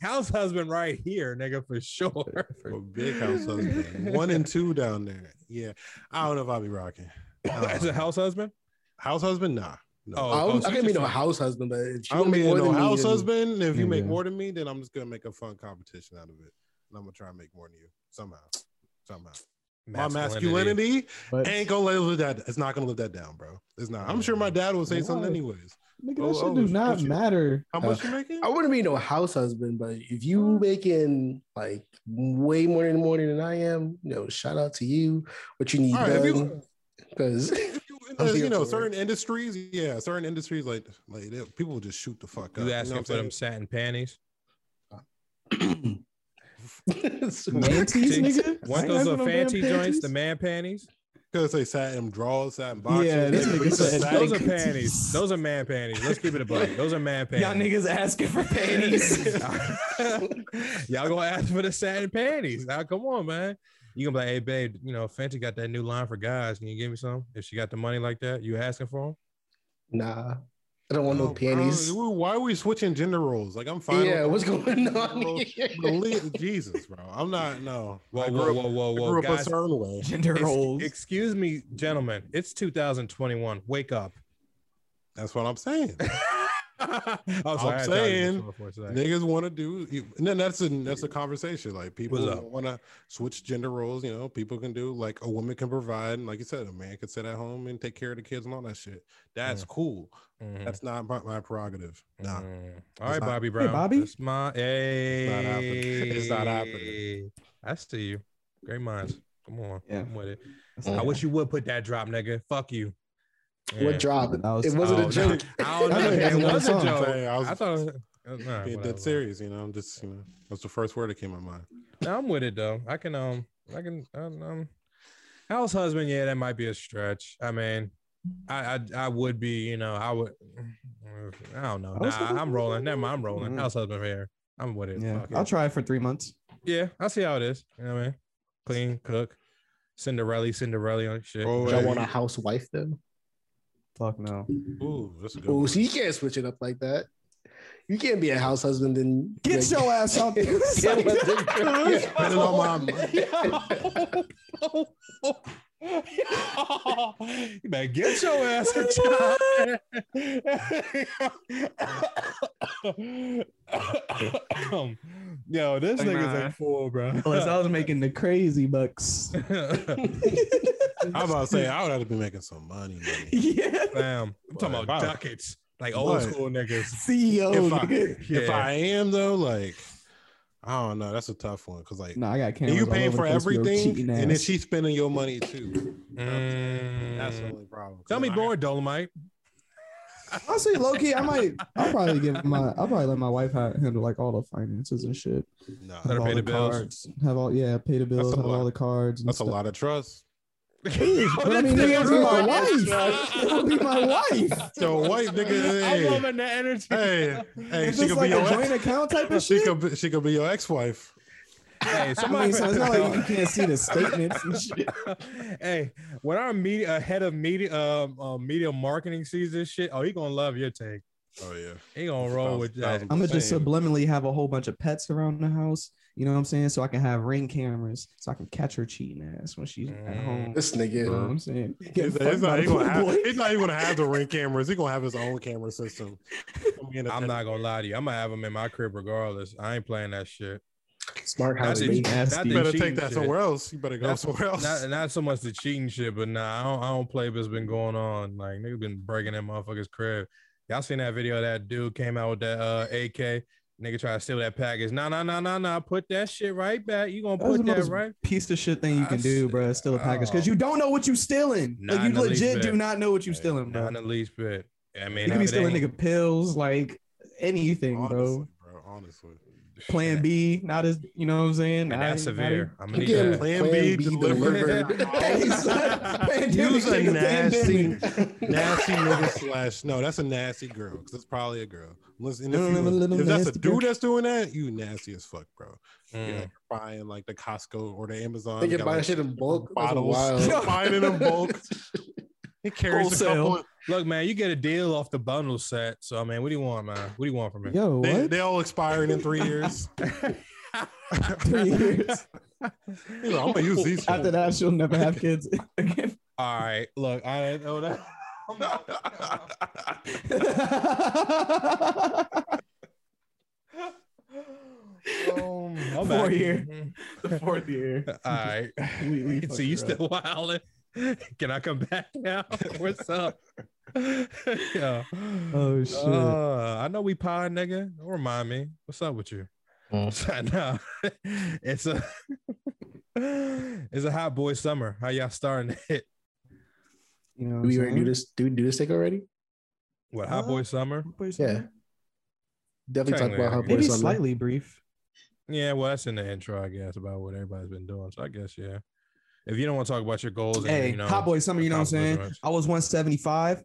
what? House husband right here, nigga, for sure. A big house husband. One and two down there. Yeah. I don't know if I'll be rocking. As a house husband? House husband? Nah. No. Oh, I, was, so I you can't be just no house husband, but if she I don't gonna make more no than me, house then- husband. If you make more than me, then I'm just gonna make a fun competition out of it. And I'm gonna try and make more than you somehow. Somehow. My masculinity But ain't gonna let live that. It's not gonna live that down, bro. It's not. I'm sure my dad will say something anyways. nigga, that Oh, shit oh, do shit, not shit. matter. How much you making? I wouldn't be no house husband, but if you making like way more in the morning than I am, you know, shout out to you. What you need All right, if you- done, because If you, I'm uh, here you know, for it. certain industries, yeah, certain industries like like they, people just shoot the fuck up. You know asking what for I'm them satin panties? Manties, See, nigga. Want I those ain't little fancy joints, the man panties? Because they sat in drawers, sat in boxers. Yeah, this nigga said sat- Those are panties. Those are man panties. Let's keep it a buck. Those are man panties. Y'all niggas asking for panties. Y'all gonna ask for the satin panties. Now, come on, man. You gonna be like, hey, babe, you know, Fenty got that new line for guys. Can you give me some? If she got the money like that, you asking for them? nah, I don't want no Oh, panties. bro, why are we switching gender roles? Like I'm fine. Yeah, what's going on here? Jesus, bro. I'm not. No. Whoa, I whoa, whoa, whoa, I whoa, grew up a guys. certain way. Gender ex- roles. excuse me, gentlemen. It's 2021. Wake up. That's what I'm saying. I'm, I'm sorry, I had to saying, get for a second. Niggas want to do, and then that's a that's a conversation. Like people What's up? want to switch gender roles. You know, people can do like a woman can provide, and like you said, a man can sit at home and take care of the kids and all that shit. That's cool. Mhm. That's not my, my prerogative. Nah. Mm. All It's right, not- Bobby Brown. Hey, Bobby. That's my hey. not happening. It's not happening. I see you. Great minds. Come on. Yeah. I'm with it. Yeah. I wish you would put that drop, nigga. Fuck you. Yeah. What drop? That was- it wasn't Oh, a no. joke. I don't know. I know man. that's It another was a joke. I was I thought. it was- uh, nah, being dead serious. You know, I'm just you know that's the first word that came to mind. No, I'm with it though. I can um I can um, um house husband, yeah, that might be a stretch. I mean, I I, I would be, you know, I would I don't know. House Nah, husband? I'm rolling. Never mind, I'm rolling. Mhm. House husband here. I'm with it. Yeah, Fuck. I'll try it for three months. Yeah, I'll see how it is. You know what I mean? Clean, cook, Cinderella, Cinderella on shit. Oh, Y'all want a housewife though? Fuck no. Ooh, that's a good Oh, one. so you can't switch it up like that. You can't be a house husband and Get like- your ass out there. Yeah, let them- yeah. Spending all my you better get your ass a job. Yo, this Like, nigga's nah. a fool, bro. Unless I was making the crazy bucks. I'm about to say I would have to be making some money. money. yeah. Fam, I'm talking about ducats, like old Right. school niggas. CEO. If I, nigga. if Yeah. I am though, like I don't know, that's a tough one because like No, I got and cameras. you all paying over for the place with your everything, and then she's spending your money too. Mm. That's the only problem. Tell me board, Dolomite. I- more, Dolomite. Honestly, low key, I might. I'll probably give my. I'll probably let my wife handle like all the finances and shit. No, Let her Have all pay the bills. cards. Have all yeah, pay the bills. a Have lot. all the cards. And that's a lot of trust. But I mean, This it would nigga's be my wife. It would be my wife. Your wife, nigga. I'm Hey, loving the energy. hey, hey, If she could like be a your joint ex. account type of She shit. could be, she could be your ex-wife. Hey, I somebody. mean, so it's not like you can't see the statements and shit. hey, when our media uh, head of media um uh, media marketing sees this shit, oh, he gonna love your take. Oh yeah. He gonna roll with that. I'm gonna just subliminally have a whole bunch of pets around the house. You know what I'm saying? So I can have ring cameras, so I can catch her cheating ass when she's at Mm. home. This nigga, You know what. I'm saying? He's, he's not, by he gonna have, he's not even gonna have the ring cameras. He's gonna have his own camera system. I'm not gonna lie to you. I'm gonna have him in my crib regardless. I ain't playing that shit. Smart house. the, baby. nasty. not You better take that shit. somewhere else. You better go Not- somewhere else. Not, not so much the cheating shit, but nah, I don't, I don't play what's been going on. Like niggas been breaking that motherfucker's crib. Y'all seen that video of that dude came out with that uh AK? Nigga try to steal that package. Nah, nah, nah, nah, nah. Put that shit right back. You gonna That's the put that most right? piece of shit thing you can do, bro. is Steal a package because Oh. you don't know what you stealing. Not Like you legit do bit. not know what you Hey, stealing, bro. Not in the least bit. I mean, You can be stealing ain't- nigga pills, like anything, honestly, bro. bro. Honestly. Plan B, not as you know what I'm saying. And Not that's even- not severe. I'm I'm gonna need that. Plan Plan B B delivered. delivered. Hey, son, pandemic, Use a nasty, nasty nigga slash. No, that's a nasty girl because it's probably a girl. Listen, if, you, no, no, if that's a dude girl. that's doing that, you nasty as fuck, bro. Mm. You're like buying like the Costco or the Amazon. They you can buy like, shit in bulk. Bottles. buying it in bulk. He carries a Wholesale. couple. Look, man, you get a deal off the bundle set. So, I mean, what do you want, man? What do you want from me? Yo, They, what? they all expiring in three years. Three years. He's like, I'm gonna use these. After that, she'll never have kids again. All right, look, I didn't know that. Um, I'm Four back. year. the fourth year. All right. We- we so you still wilding? Can I come back now? What's up? yeah. Oh shit. Uh, I know we pie, nigga. Don't remind me. What's up with you? no, it's a it's a hot boy summer. How y'all starting it? you know Do we already do this? Do we do this take already? What hot boy summer? Yeah. Definitely talk Technically, about how I Maybe summer. slightly brief. Yeah, well, that's in the intro, I guess, about what everybody's been doing. So I guess, yeah. If you don't want to talk about your goals, and, Hey, you know, hot boy summer, you know what I'm saying? I was 175.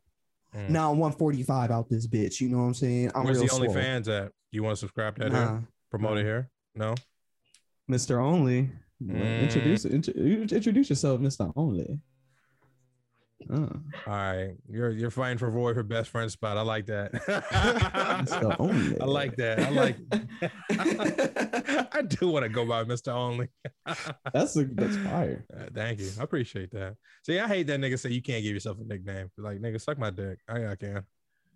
Mm. Now I'm 145 out this bitch. You know what I'm saying? I'm Where's the swole. OnlyFans at? You want to subscribe to that? Nah, here? Promote it here? No. Mr. Only. Mm. Introduce intro, introduce yourself, Mr. Only. Uh, All right, you're you're fighting for Roy for best friend spot. I like that. Mr. Only. I like that. I like. I do want to go by Mr. Only. that's a, that's fire. Uh, thank you. I appreciate that. See, I hate that nigga say you can't give yourself a nickname. Like, nigga, suck my dick. I, I can.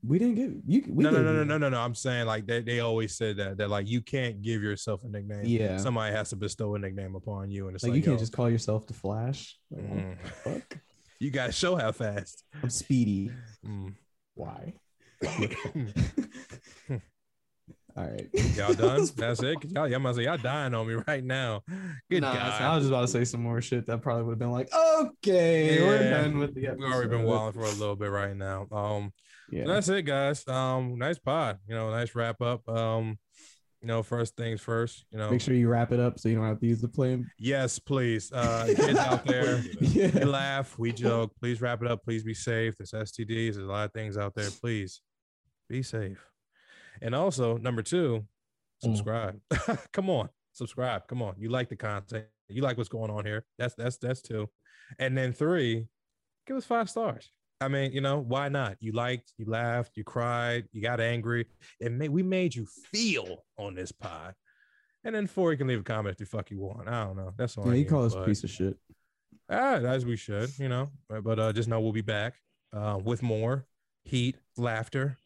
We didn't get you. We no, no, no, no, no, no, no. I'm saying like they, they always said that that like you can't give yourself a nickname. Yeah. Somebody has to bestow a nickname upon you, and it's Like like, you can't yo, just call yourself the Flash. Like, mm, fuck? You gotta show how fast. I'm Speedy. Mm. Why? All right. Y'all done? That's it. Y'all, y'all must say y'all dying on me right now. Good Nah, God. I was just about to say some more shit that probably would have been like, okay, we're done with the episode. We've already been wilding for a little bit right now. Um, Yeah. so that's it, guys. Um, nice pod. You know, nice wrap up. Um, you know, first things first. You know, Make sure you wrap it up so you don't have to use the flame. yes, please. Uh, kids out there, we laugh, we joke. Please wrap it up. Please be safe. There's STDs. There's a lot of things out there. Please be safe. And also, number two, Mm. subscribe. Come on, subscribe. Come on. You like the content. You like what's going on here. That's that's that's two. And then three, give us five stars. I mean, you know, why not? You liked, you laughed, you cried, you got angry. And may, we made you feel on this pod. And then four, you can leave a comment if the fuck you want. I don't know. That's all. Yeah, I you need, call us a piece of shit. Ah, as we should, you know. But, but uh, just know we'll be back uh, with more heat, laughter,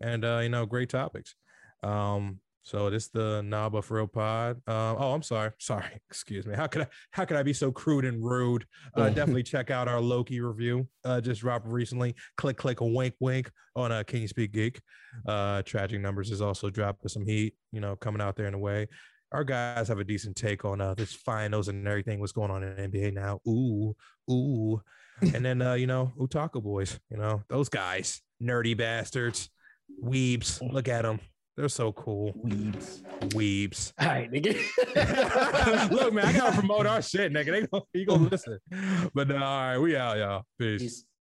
and uh, you know, great topics. Um, so this the Naba for Real Pod. Um, oh, I'm sorry, sorry, excuse me. How could I? How could I be so crude and rude? Uh, definitely check out our Loki review. Uh, just dropped recently. Click, click, a wink, wink on uh, Can You Speak Geek. Uh, Tragic Numbers is also dropping some heat. You know, coming out there in a way our guys have a decent take on uh this finals and everything what's going on in NBA now. Ooh, ooh. and then uh, you know, Otaku boys, you know, those guys, nerdy bastards, weebs. Look at them. They're so cool. Weeds. Weebs. All right, nigga. Look, man, I gotta promote our shit, nigga. They gonna, you gonna listen. But uh, all right, we out, y'all. Peace. Peace.